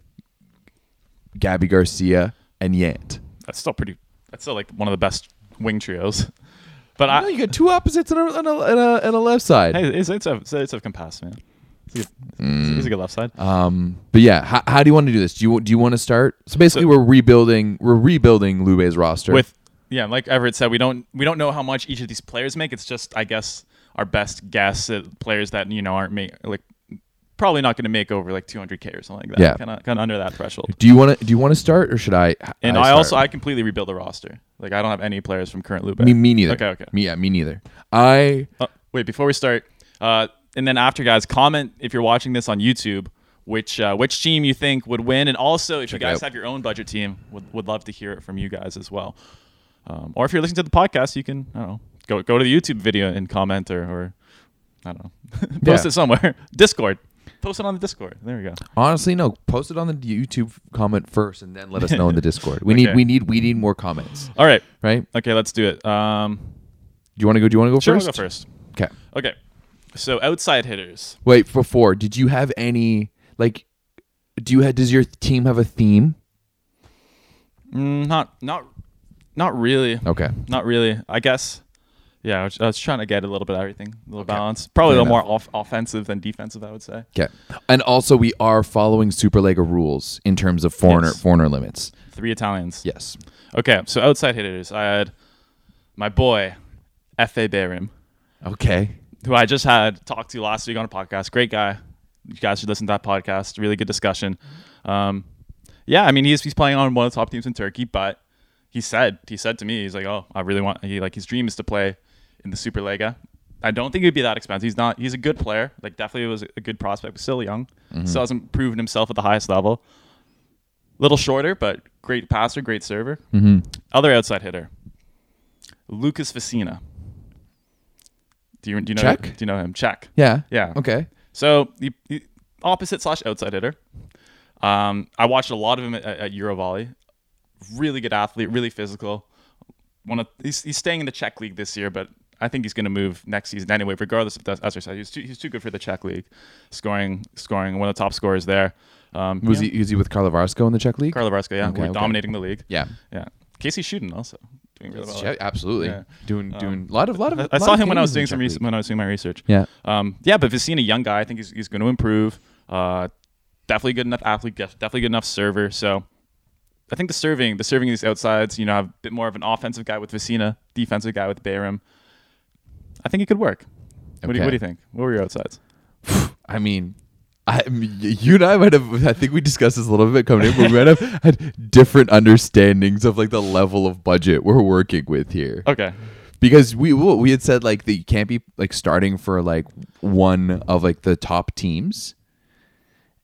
Gabby Garcia, and Yant. that's still pretty. That's still like one of the best wing trios. But no, I, you got two opposites and a, and a, and a, and a left side. hey, it's it's a it's a can pass, man. He's a good, he's a good left side. Um, but yeah, how, how do you want to do this? Do you do you want to start? So basically, we're rebuilding we're rebuilding Lube's roster with yeah, like Everett said, we don't we don't know how much each of these players make. It's just I guess our best guess at players that you know aren't make like probably not going to make over like 200k or something like that. Yeah. kind of kind of under that threshold. Do you want to do you want to start or should I? And I, I, also I completely rebuild the roster. Like I don't have any players from current Lube. me me neither. Okay, okay. Me yeah me neither. I Uh, wait, before we start, uh, and then after, guys, comment if you're watching this on YouTube, which uh, which team you think would win, and also if Check you guys have your own budget team, would would love to hear it from you guys as well. Um, or if you're listening to the podcast, you can I don't know go go to the YouTube video and comment or, or I don't know [laughs] post Yeah. it somewhere. [laughs] Discord, post it on the Discord. There we go. honestly no. Post it on the YouTube comment first, and then let us know in the [laughs] Discord. We need we need we need more comments, All right, right? Okay, let's do it. Um, do you want to go? Do you want to go sure, first? I'll go first. Okay. Okay, so outside hitters. Wait, before did you have any like? Do you have? Does your team have a theme? Mm, not not not really. Okay. Not really. I guess. Yeah, I was, I was trying to get a little bit of everything, a little Okay. balance. Probably Fair a little enough. more off- offensive than defensive, I would say. Okay. And also, we are following Superlega rules in terms of foreigner Yes. foreigner limits. Three Italians. Yes. Okay, so outside hitters, I had my boy, Efe Bayram, Okay. who I just had talked to last week on a podcast. Great guy. You guys should listen to that podcast. Really good discussion. Um, yeah, I mean, he's, he's playing on one of the top teams in Turkey, but he said he said to me, he's like, oh, I really want. He like his dream is to play in the Superlega. I don't think it'd be that expensive. He's not. He's a good player. Like definitely was a good prospect, but still young. Still hasn't proven himself at the highest level. Little shorter, but great passer, great server. Mm-hmm. Other outside hitter, Lucas Vašina. Do you do you know Czech? Do you know him? Check. Yeah. Yeah. Okay. So the, the opposite slash outside hitter. Um, I watched a lot of him at, at Eurovolley. Really good athlete, really physical. One of he's, he's staying in the Czech league this year, but I think he's going to move next season anyway. Regardless of that, as I said, he's too, he's too good for the Czech league. Scoring, scoring one of the top scorers there. Um, Was yeah. he was he with Karlovarsko in the Czech league? Karlovarsko, yeah, Okay, we're okay. dominating the league. yeah. Yeah, Casey shooting also doing really well. Yeah, absolutely. Yeah. Doing Um, doing a lot of lot of. I, I lot saw of him when I was doing some when I was doing my research. Yeah. Um, yeah, but Vašina, young guy, I think he's, he's going to improve. Uh, definitely good enough athlete, def- definitely good enough server. So I think the serving, the serving of these outsides, you know, have a bit more of an offensive guy with Vašina, defensive guy with Bayram. I think it could work. What, do you, what do you think? What were your outsides? [sighs] I mean, I, you and I might have. I think we discussed this a little bit coming in, but we might have [laughs] had different understandings of like the level of budget we're working with here. Okay. Because we we had said like that you can't be like starting for like one of like the top teams,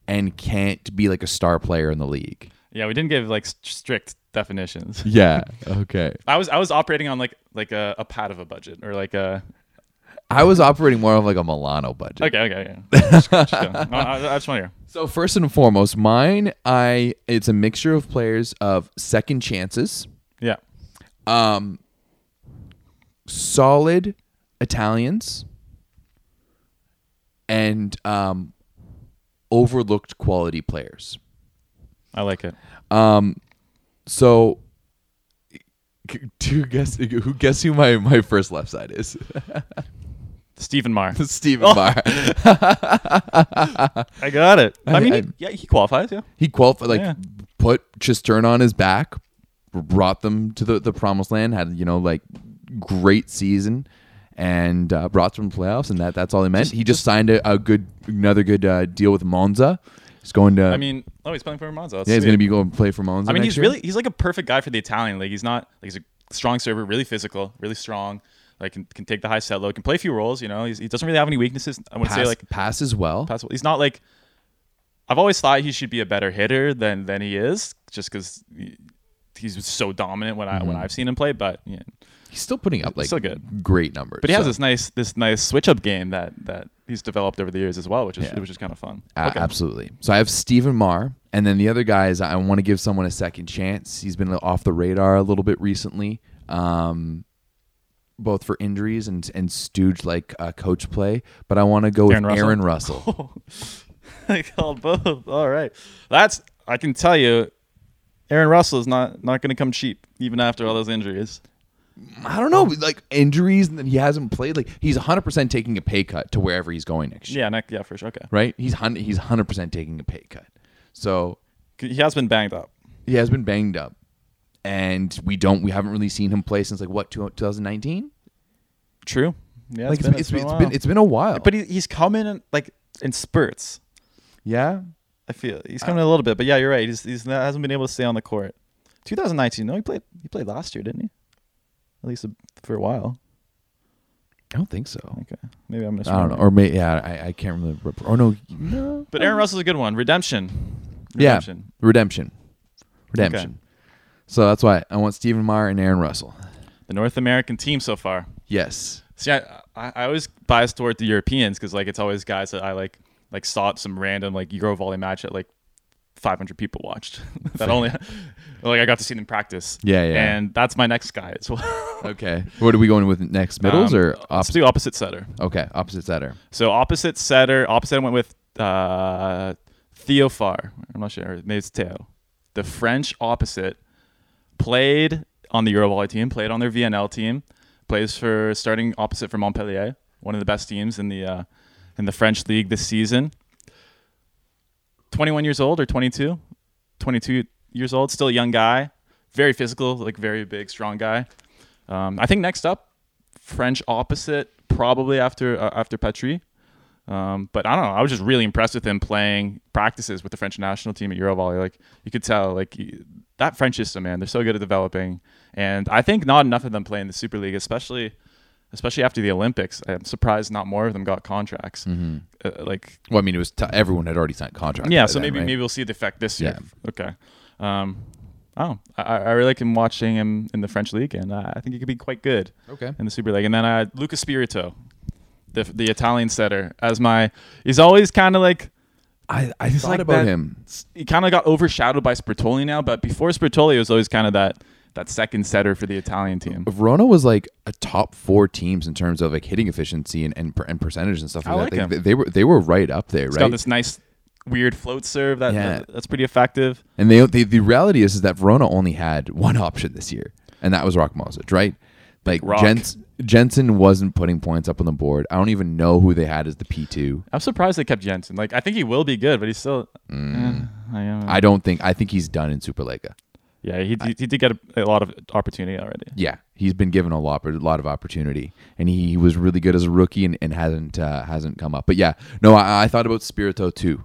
and can't be like a star player in the league. Yeah, we didn't give like strict definitions. [laughs] Yeah. Okay. I was I was operating on like like a, a pad of a budget or like a I was operating more of like a Milano budget. okay okay yeah. [laughs] Just- just go. No, I, I just want to hear. So first and foremost, mine I it's a mixture of players of second chances, Yeah. um, solid Italians, and um, overlooked quality players. I like it. Um, so you guess who guess who my my first left side is? [laughs] Stephen Maar. [laughs] Stephen Oh. Maar. [laughs] I got it. I, I- mean, I- he, yeah, he qualifies. Yeah. He qualified, like Yeah. put Cisterna on his back, brought them to the, the promised land, had you know like great season, and uh, brought them to playoffs, and that that's all he meant. Just- he just signed a, a good another good uh, deal with Monza. He's going to. I mean, oh, he's playing for Monza. That's yeah, he's going to be going to play for Monza. I mean, he's year. really he's like a perfect guy for the Italian league. He's not like he's a strong server, really physical, really strong. Like can, can take the high set low, can play a few roles. You know, he's, he doesn't really have any weaknesses. I would pass, say like passes well. pass. He's not like. I've always thought he should be a better hitter than than he is, just because he's so dominant when I when Mm-hmm. I've seen him play. But yeah, He's still putting up like Still good. great numbers. but he has so- this nice this nice switch up game that that he's developed over the years as well, which is Yeah. which is kind of fun. A- Absolutely. So I have Stephen Maar, and then the other guys, I want to give someone a second chance. He's been off the radar a little bit recently, um, both for injuries and and stooge like uh, coach play. But I want to go Aaron with Russell? Aaron [laughs] Russell. I called both. All right. That's I can tell you Aaron Russell is not not going to come cheap even after all those injuries. I don't know, um, like injuries and then he hasn't played. Like he's 100 percent taking a pay cut to wherever he's going next year. Yeah, neck, yeah, for sure. Okay, Right? He's hun- he's 100 percent taking a pay cut. So he has been banged up. he has been banged up, and we don't we haven't really seen him play since like what 2019. True. Yeah, Like it's it's, been, it's, been a it's while. been it's been a while. but he, he's coming in, like in spurts. yeah, I feel he's coming a little bit, but yeah, you're right. He's he's not, hasn't been able to stay on the court. 2019. No, he played. He played last year, didn't he? At least a, for a while. I don't think so. Okay, maybe I'm I don't know, or maybe yeah, I, I can't remember. Or oh, no, no. But Aaron Russell's a good one. Redemption. Yeah. Redemption. Redemption, redemption. So that's why I want Stephen Maar and Aaron Russell. The North American team so far. Yes. See, I, I, I always bias toward the Europeans because like it's always guys that I like like saw some random like Euro volley match that like 500 people watched. [laughs] that only like I got to see them practice. Yeah, yeah. And that's my next guy as well. [laughs] Okay. What are we going with next? Middles Um, or let's opposite? do opposite setter. Okay, opposite setter. So opposite setter, opposite I went with uh, Theo Faure. I'm not sure. Maybe it's Theo. The French opposite played on the Eurovolley team, played on their VNL team, plays for starting opposite for Montpellier, one of the best teams in the uh, in the French league this season. 21 years old or 22? 22 years old, still a young guy, very physical, like very big, strong guy. Um, I think next up, French opposite, probably after uh, after Patry. Um, but I don't know. I was just really impressed with him playing practices with the French national team at Eurovolley. Like you could tell, like he, that French system, man, they're so good at developing. And I think not enough of them play in the Super League, especially especially after the Olympics. I'm surprised not more of them got contracts. Uh, like Well, I mean, it was t- everyone had already signed contracts. yeah, so then, maybe right? maybe we'll see the effect this year. Yeah. Okay. Um, oh, I, I really like him watching him in the French league, and uh, I think he could be quite good Okay. in the Super League. And then uh, Luca Spirito, the the Italian setter, as my he's always kind of like I, I He's thought like about that- him. he kind of got overshadowed by Sbertoli now, but before Sbertoli, it was always kind of that that second setter for the Italian team. Verona was like a top four teams in terms of like hitting efficiency and and, and percentage and stuff like like that. They, they were they were right up there, He's right? got this nice weird float serve that, Yeah. that- that's pretty effective. And they, they the reality is is that Verona only had one option this year, and that was Rok Možič, right? Like Jens, Jensen wasn't putting points up on the board. I don't even know who they had as the P two. I'm surprised they kept Jensen. Like I think he will be good, but he's still. eh, I, Mm. I don't think. I think he's done in Superliga. Yeah, he, he, he did get a, a lot of opportunity already. Yeah, he's been given a lot, a lot of opportunity, and he, he was really good as a rookie, and, and hasn't uh, hasn't come up. But yeah, no, I, I thought about Spirito too.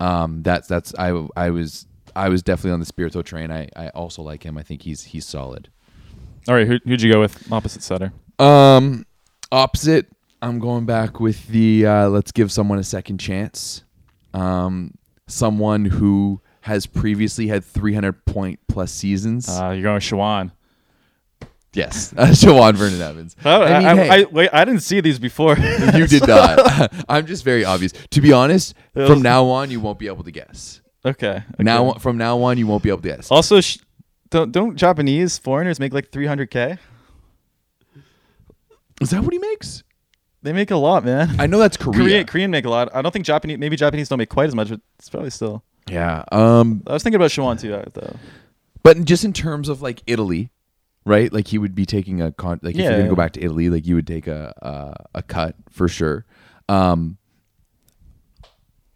Um, that's that's I I was I was definitely on the Spirito train. I, I also like him. I think he's he's solid. All right, who, who'd you go with opposite setter? Um, opposite, I'm going back with the uh, let's give someone a second chance. Um, someone who has previously had 300 point plus seasons. Uh, you're going with Sharone. yes, [laughs] uh, Sharone Vernon Evans. Oh, I, mean, I, hey, I- wait, I didn't see these before. [laughs] you did not. [laughs] I'm just very obvious. To be honest, was- from now on, you won't be able to guess. okay. okay. Now, from now on, you won't be able to guess. also, sh- don't don't Japanese foreigners make like 300k? Is that what he makes? They make a lot, man. I know that's Korea. Korean Korean make a lot. I don't think Japanese. Maybe Japanese don't make quite as much, but it's probably still. Yeah. Um, I was thinking about Sharone too, uh, though. But just in terms of like Italy, right? Like he would be taking a con. Like if Yeah, you're gonna yeah. go back to Italy, like you would take a a, a cut for sure. Um,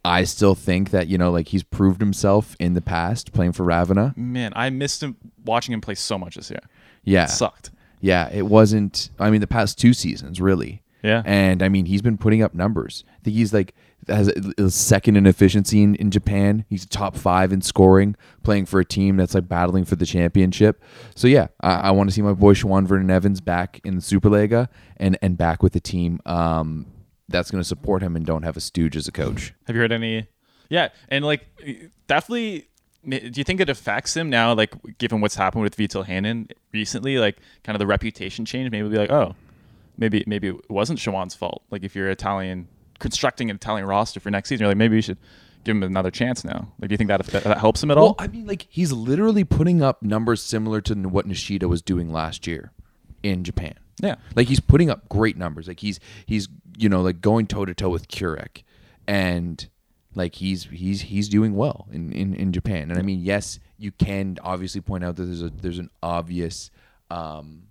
I still think that you know, like he's proved himself in the past playing for Ravenna. Man, I missed him watching him play so much this year. Yeah, It sucked. yeah. It wasn't. I mean, the past two seasons, really. Yeah. And I mean, he's been putting up numbers. I think he's like has a, second in efficiency in, in Japan. He's top five in scoring, playing for a team that's like battling for the championship. So yeah, I, I want to see my boy Sharone Vernon Evans back in the Superliga and and back with the team um, that's going to support him and don't have a stooge as a coach. Have you heard any? Yeah, and like definitely. Do you think it affects him now? Like, given what's happened with Vital Heynen recently, like kind of the reputation change. Maybe be like, oh, maybe maybe it wasn't Sharone's fault. Like, if you're Italian constructing an Italian roster for next season, you're like, maybe we should give him another chance now. Like, do you think that that, that helps him at Well, all? I mean, like he's literally putting up numbers similar to what Nishida was doing last year in Japan. Yeah. like he's putting up great numbers. Like he's he's you know like going toe to toe with Kurek, and like he's he's he's doing well in, in in Japan. And I mean, yes, you can obviously point out that there's a there's an obvious um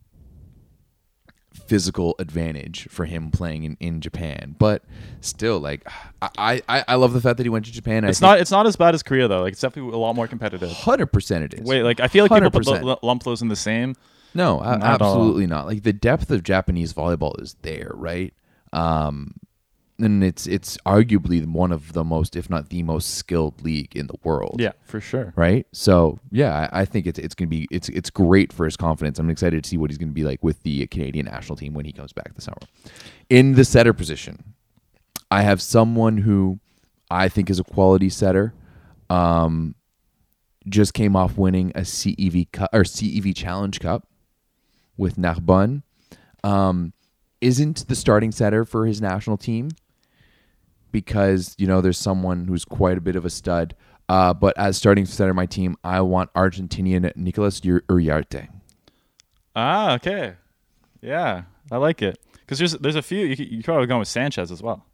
physical advantage for him playing in, in Japan. But still, like I, I I love the fact that he went to Japan. It's not it's not as bad as Korea though. Like it's definitely a lot more competitive. hundred percent it is. Wait, like I feel like people put, 100%. l- lump those in the same. No, Not absolutely not. Like the depth of Japanese volleyball is there, right? Um, and it's it's arguably one of the most, if not the most skilled league in the world. Yeah, for sure. Right. So yeah, I, I think it's it's gonna be it's it's great for his confidence. I'm excited to see what he's gonna be like with the Canadian national team when he comes back this summer. In the setter position, I have someone who I think is a quality setter. Um, just came off winning a CEV cup or CEV Challenge Cup with Narbonne. Um, isn't the starting setter for his national team because you know there's someone who's quite a bit of a stud. Uh, but as starting setter, my team, I want Argentinian Nicolas Ur- Uriarte. Ah, okay. Yeah, I like it because there's there's a few you you could probably go with Sanchez as well.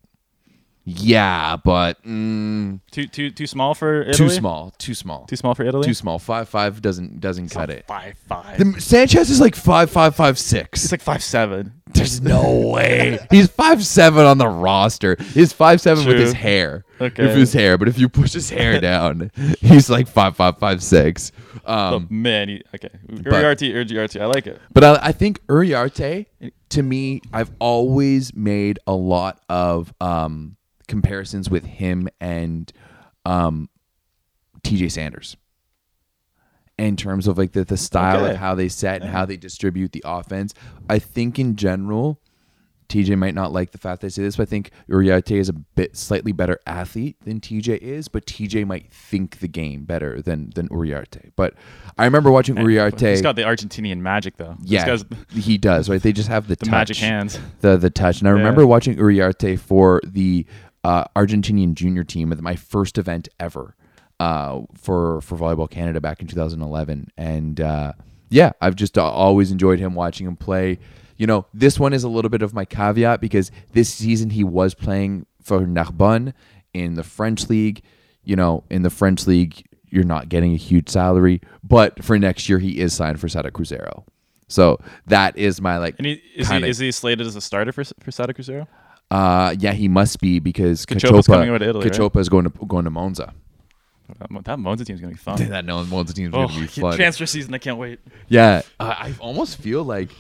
Yeah, but mm, Too too too small for Italy. too small, too small, Too small for Italy. too small. Five five doesn't doesn't cut it. Five five. The, Sanchez is like five five five six. He's like five seven. There's no way. [laughs] He's five seven on the roster. He's five seven with his hair. Okay. If his hair, but if you push his hair [laughs] down, he's like five five five six. Um, oh man, he, okay. Uriarte, Uriarte, I like it. But I, I think Uriarte, to me, I've always made a lot of um, comparisons with him and um, TJ Sanders in terms of like the, the style Okay. of how they set and how they distribute the offense. I think in general, TJ might not like the fact that I say this, but I think Uriarte is a bit slightly better athlete than TJ is, but TJ might think the game better than than Uriarte. But I remember watching Uriarte. He's got the Argentinian magic though. Yeah, he does. Right, they just have the, the touch, magic hands. the the touch. And I remember watching Uriarte for the uh, Argentinian junior team at my first event ever uh, for for volleyball Canada back in 2011. And uh, yeah, I've just uh, always enjoyed him watching him play. You know, this one is a little bit of my caveat because this season he was playing for Narbonne in the French league. You know, in the French league, you're not getting a huge salary, but for next year he is signed for Sada Cruzeiro. So that is my like And he, is kinda- he is he slated as a starter for for Sada Cruzeiro? Uh, yeah, he must be because Cachopa's Cachopa, coming over to Italy, right? Is going to going to Monza. That, Mo- that Monza team's gonna be fun. [laughs] that no Monza team is oh, going to be fun. transfer season! I can't wait. yeah, uh, I almost feel like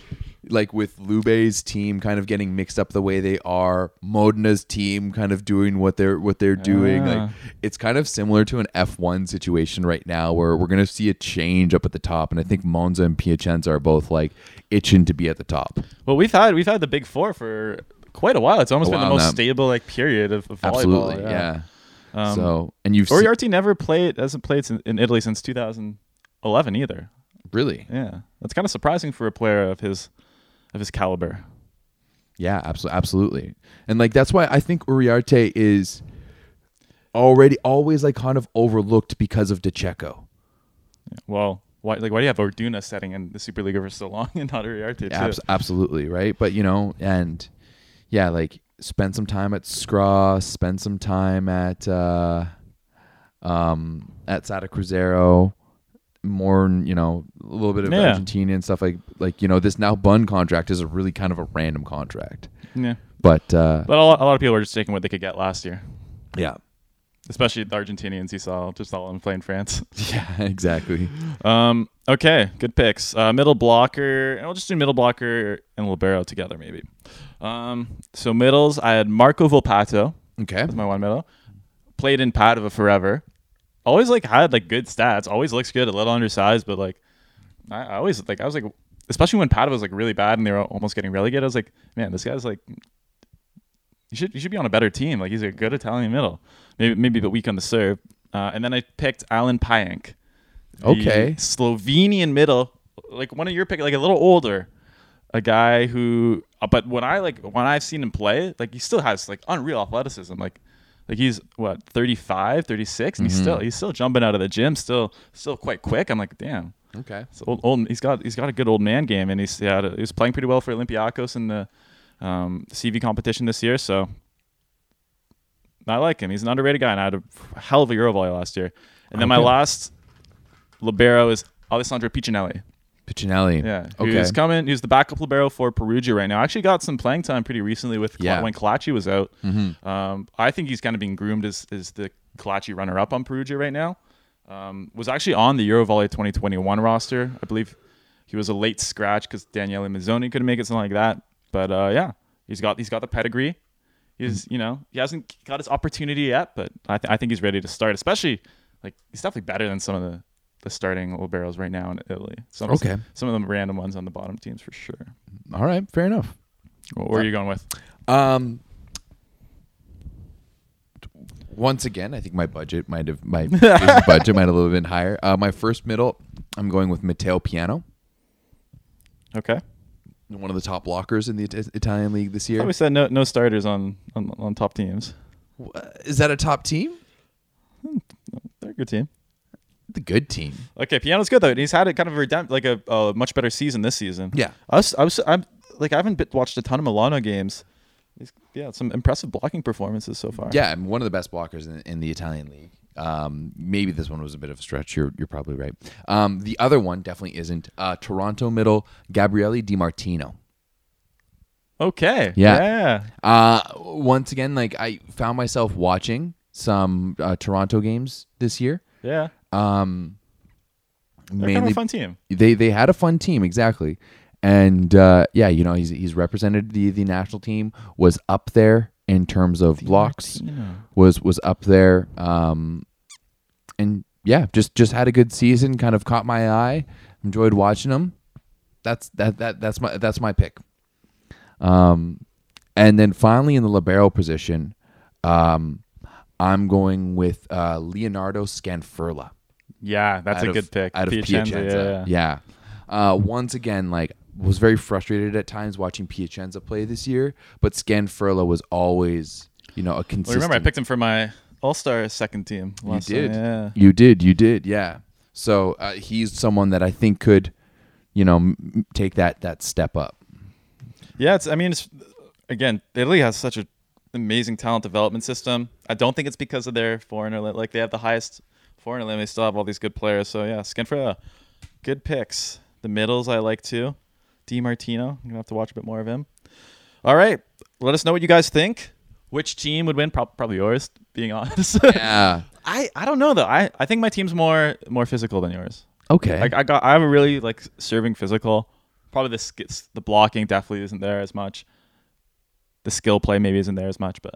like with Lube's team kind of getting mixed up the way they are, Modena's team kind of doing what they're what they're doing. Ah. Like it's kind of similar to an F1 situation right now where we're going to see a change up at the top and I think Monza and Piacenza are both like itching to be at the top. Well, we've had we've had the big four for quite a while. It's almost been the most now. stable like period of, of volleyball. Absolutely. Yeah. Um, so, and you've seen, Uriarte never played hasn't played in, in Italy since 2011 either. really Yeah, that's kind of surprising for a player of his of his caliber. Yeah, absolutely, absolutely. And like that's why I think Uriarte is already always like kind of overlooked because of De Cecco. Well, why like why do you have Orduna setting in the Super League for so long [laughs] and not Uriarte? Abs- absolutely, right? But you know, and yeah, like spend some time at Skra, spend some time at uh um at Sada Cruzeiro, more you know, a little bit of Yeah. Argentina and stuff like like you know, this Narbonne contract is a really kind of a random contract. yeah, But uh but a lot, a lot of people are just taking what they could get last year, yeah. especially the Argentinians. You saw just all them playing France. [laughs] [laughs] Yeah, exactly. Um, okay, good picks. Uh, middle blocker, and we'll just do middle blocker and libero together, maybe. Um, so middles, I had Marco Volpato Okay. as my one middle. Played in Padova forever. Always like had like good stats. Always looks good. A little undersized, but like I, I always like I was like, especially when Padova was like really bad and they were almost getting relegated. I was like, man, this guy's like, you should you should be on a better team. Like he's a good Italian middle. Maybe maybe but weak on the serve. Uh, and then I picked Alen Pajenk. Okay. Slovenian middle, like one of your pick, like a little older, a guy who, but when I like when I've seen him play, like he still has like unreal athleticism. Like, like he's what 35, 36, and he's still he's still jumping out of the gym, still still quite quick. I'm like, damn, Okay. it's old, old. He's got he's got a good old man game, and he's yeah, he was playing pretty well for Olympiacos in the um, CEV competition this year. So I like him. He's an underrated guy, and I had a hell of a Euro volley last year. And then my last libero is Alessandro Piccinelli. Piccinelli. Yeah, Okay. he's coming. He's the backup libero for Perugia right now. Actually, got some playing time pretty recently with Yeah. when Colaci was out. Mm-hmm. Um, I think he's kind of being groomed as, as the Colaci runner up on Perugia right now. Um, was actually on the Eurovolley 2021 roster. I believe he was a late scratch because Daniele Mazzoni couldn't make it, something like that. But uh, yeah, he's got he's got the pedigree. He's you know he hasn't got his opportunity yet, but I, th- I think he's ready to start. Especially like he's definitely better than some of the, the starting liberos right now in Italy. Some of, Okay. some of them random ones on the bottom teams for sure. All right, fair enough. Where are you going with? Um, once again, I think my budget might have my [laughs] budget might have a little bit higher. Uh, my first middle, I'm going with Matteo Piano, Okay. one of the top blockers in the It- Italian league this year. we said no no starters on, on on top teams. Is that a top team? They're a good team. The good team. Okay, Piano's good though. and He's had a kind of a redemp- like a, a much better season this season. Yeah. I was I was I'm like I haven't bit, watched a ton of Milano games. He's, yeah, some impressive blocking performances so far. Yeah, I'm one of the best blockers in, in the Italian league. Um, maybe this one was a bit of a stretch. You're you're probably right. Um, the other one definitely isn't. Uh, Taranto middle, Gabriele Di Martino. Okay. Yeah. Yeah. Uh, once again, like I found myself watching some uh, Taranto games this year. Yeah. Um, They're mainly kind of a fun team. they they had a fun team exactly, and uh, yeah, you know he's he's represented the the national team was up there in terms of blocks was was up there, um, and yeah, just just had a good season. Kind of caught my eye. Enjoyed watching him. That's that that that's my that's my pick. Um, and then finally in the libero position, um, I'm going with uh, Leonardo Scanferla Yeah, that's a of- good pick. Out of Piacenza, Piacenza. Yeah. Yeah. Uh, once again, like was very frustrated at times watching Piacenza play this year, but Scanferla was always, you know, a Well, consistent. remember I picked him for my All Star second team. You did. time. Yeah. You did. You did. Yeah. So uh, he's someone that I think could, you know, m- take that that step up. Yeah, it's. I mean, it's again, Italy has such an amazing talent development system. I don't think it's because of their foreigner limit. Like they have the highest foreigner limit. They still have all these good players. So yeah, Scanferla, good picks. The middles I like too. Di Martino. I'm gonna have to watch a bit more of him. All right, let us know what you guys think. Which team would win? Prob- probably yours. Being [laughs] honest, Yeah. I I don't know though. I I think my team's more more physical than yours. Okay. Like I got, I have a really like serving physical. Probably the the blocking definitely isn't there as much. The skill play maybe isn't there as much, but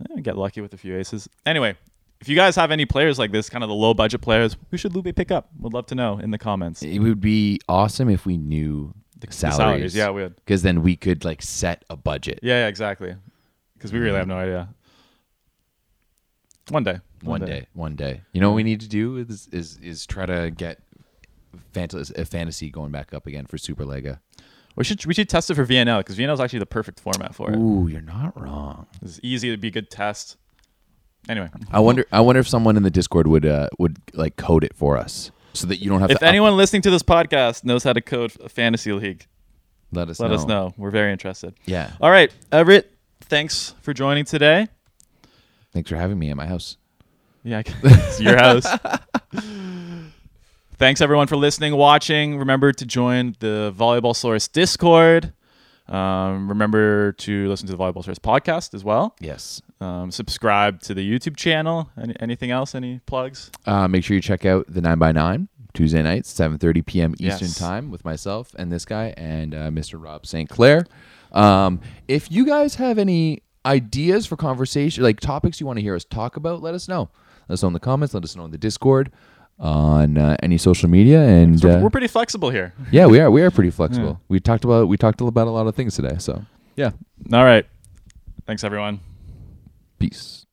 eh, get lucky with a few aces. Anyway, if you guys have any players like this, kind of the low budget players, who should Lube pick up? Would love to know in the comments. it would be awesome if we knew the The salaries. yeah, we would. Because then we could like set a budget. Yeah, yeah, exactly. Because we really have no idea. One day. One day. One day. You know what we need to do is is, is try to get fantasy, fantasy going back up again for Superlega. We should we should test it for VNL because VNL is actually the perfect format for it. Ooh, you're not wrong. It's easy to be a good test. Anyway, I wonder. I wonder if someone in the Discord would uh, would like code it for us so that you don't have if to. up- anyone listening to this podcast knows how to code a fantasy league, let us let know. us know. We're very interested. Yeah. All right, Everett, thanks for joining today. Thanks for having me at my house. Yeah, [laughs] it's your house. [laughs] thanks everyone for listening, watching. Remember to join the Volleyball Source Discord. Um, remember to listen to the Volleyball Source podcast as well. Yes. Um, subscribe to the YouTube channel. Any, anything else? Any plugs? Uh, make sure you check out the nine by nine Tuesday nights, seven thirty p.m. Eastern Yes. time with myself and this guy and uh, Mr. Rob St. Clair. Um, if you guys have any ideas for conversation, like topics you want to hear us talk about, let us know. Let us know in the comments. Let us know in the Discord, on uh, any social media, and So uh, we're pretty flexible here. [laughs] yeah, we are. We are pretty flexible. We talked about we talked about a lot of things today. So yeah, All right. Thanks everyone. peace.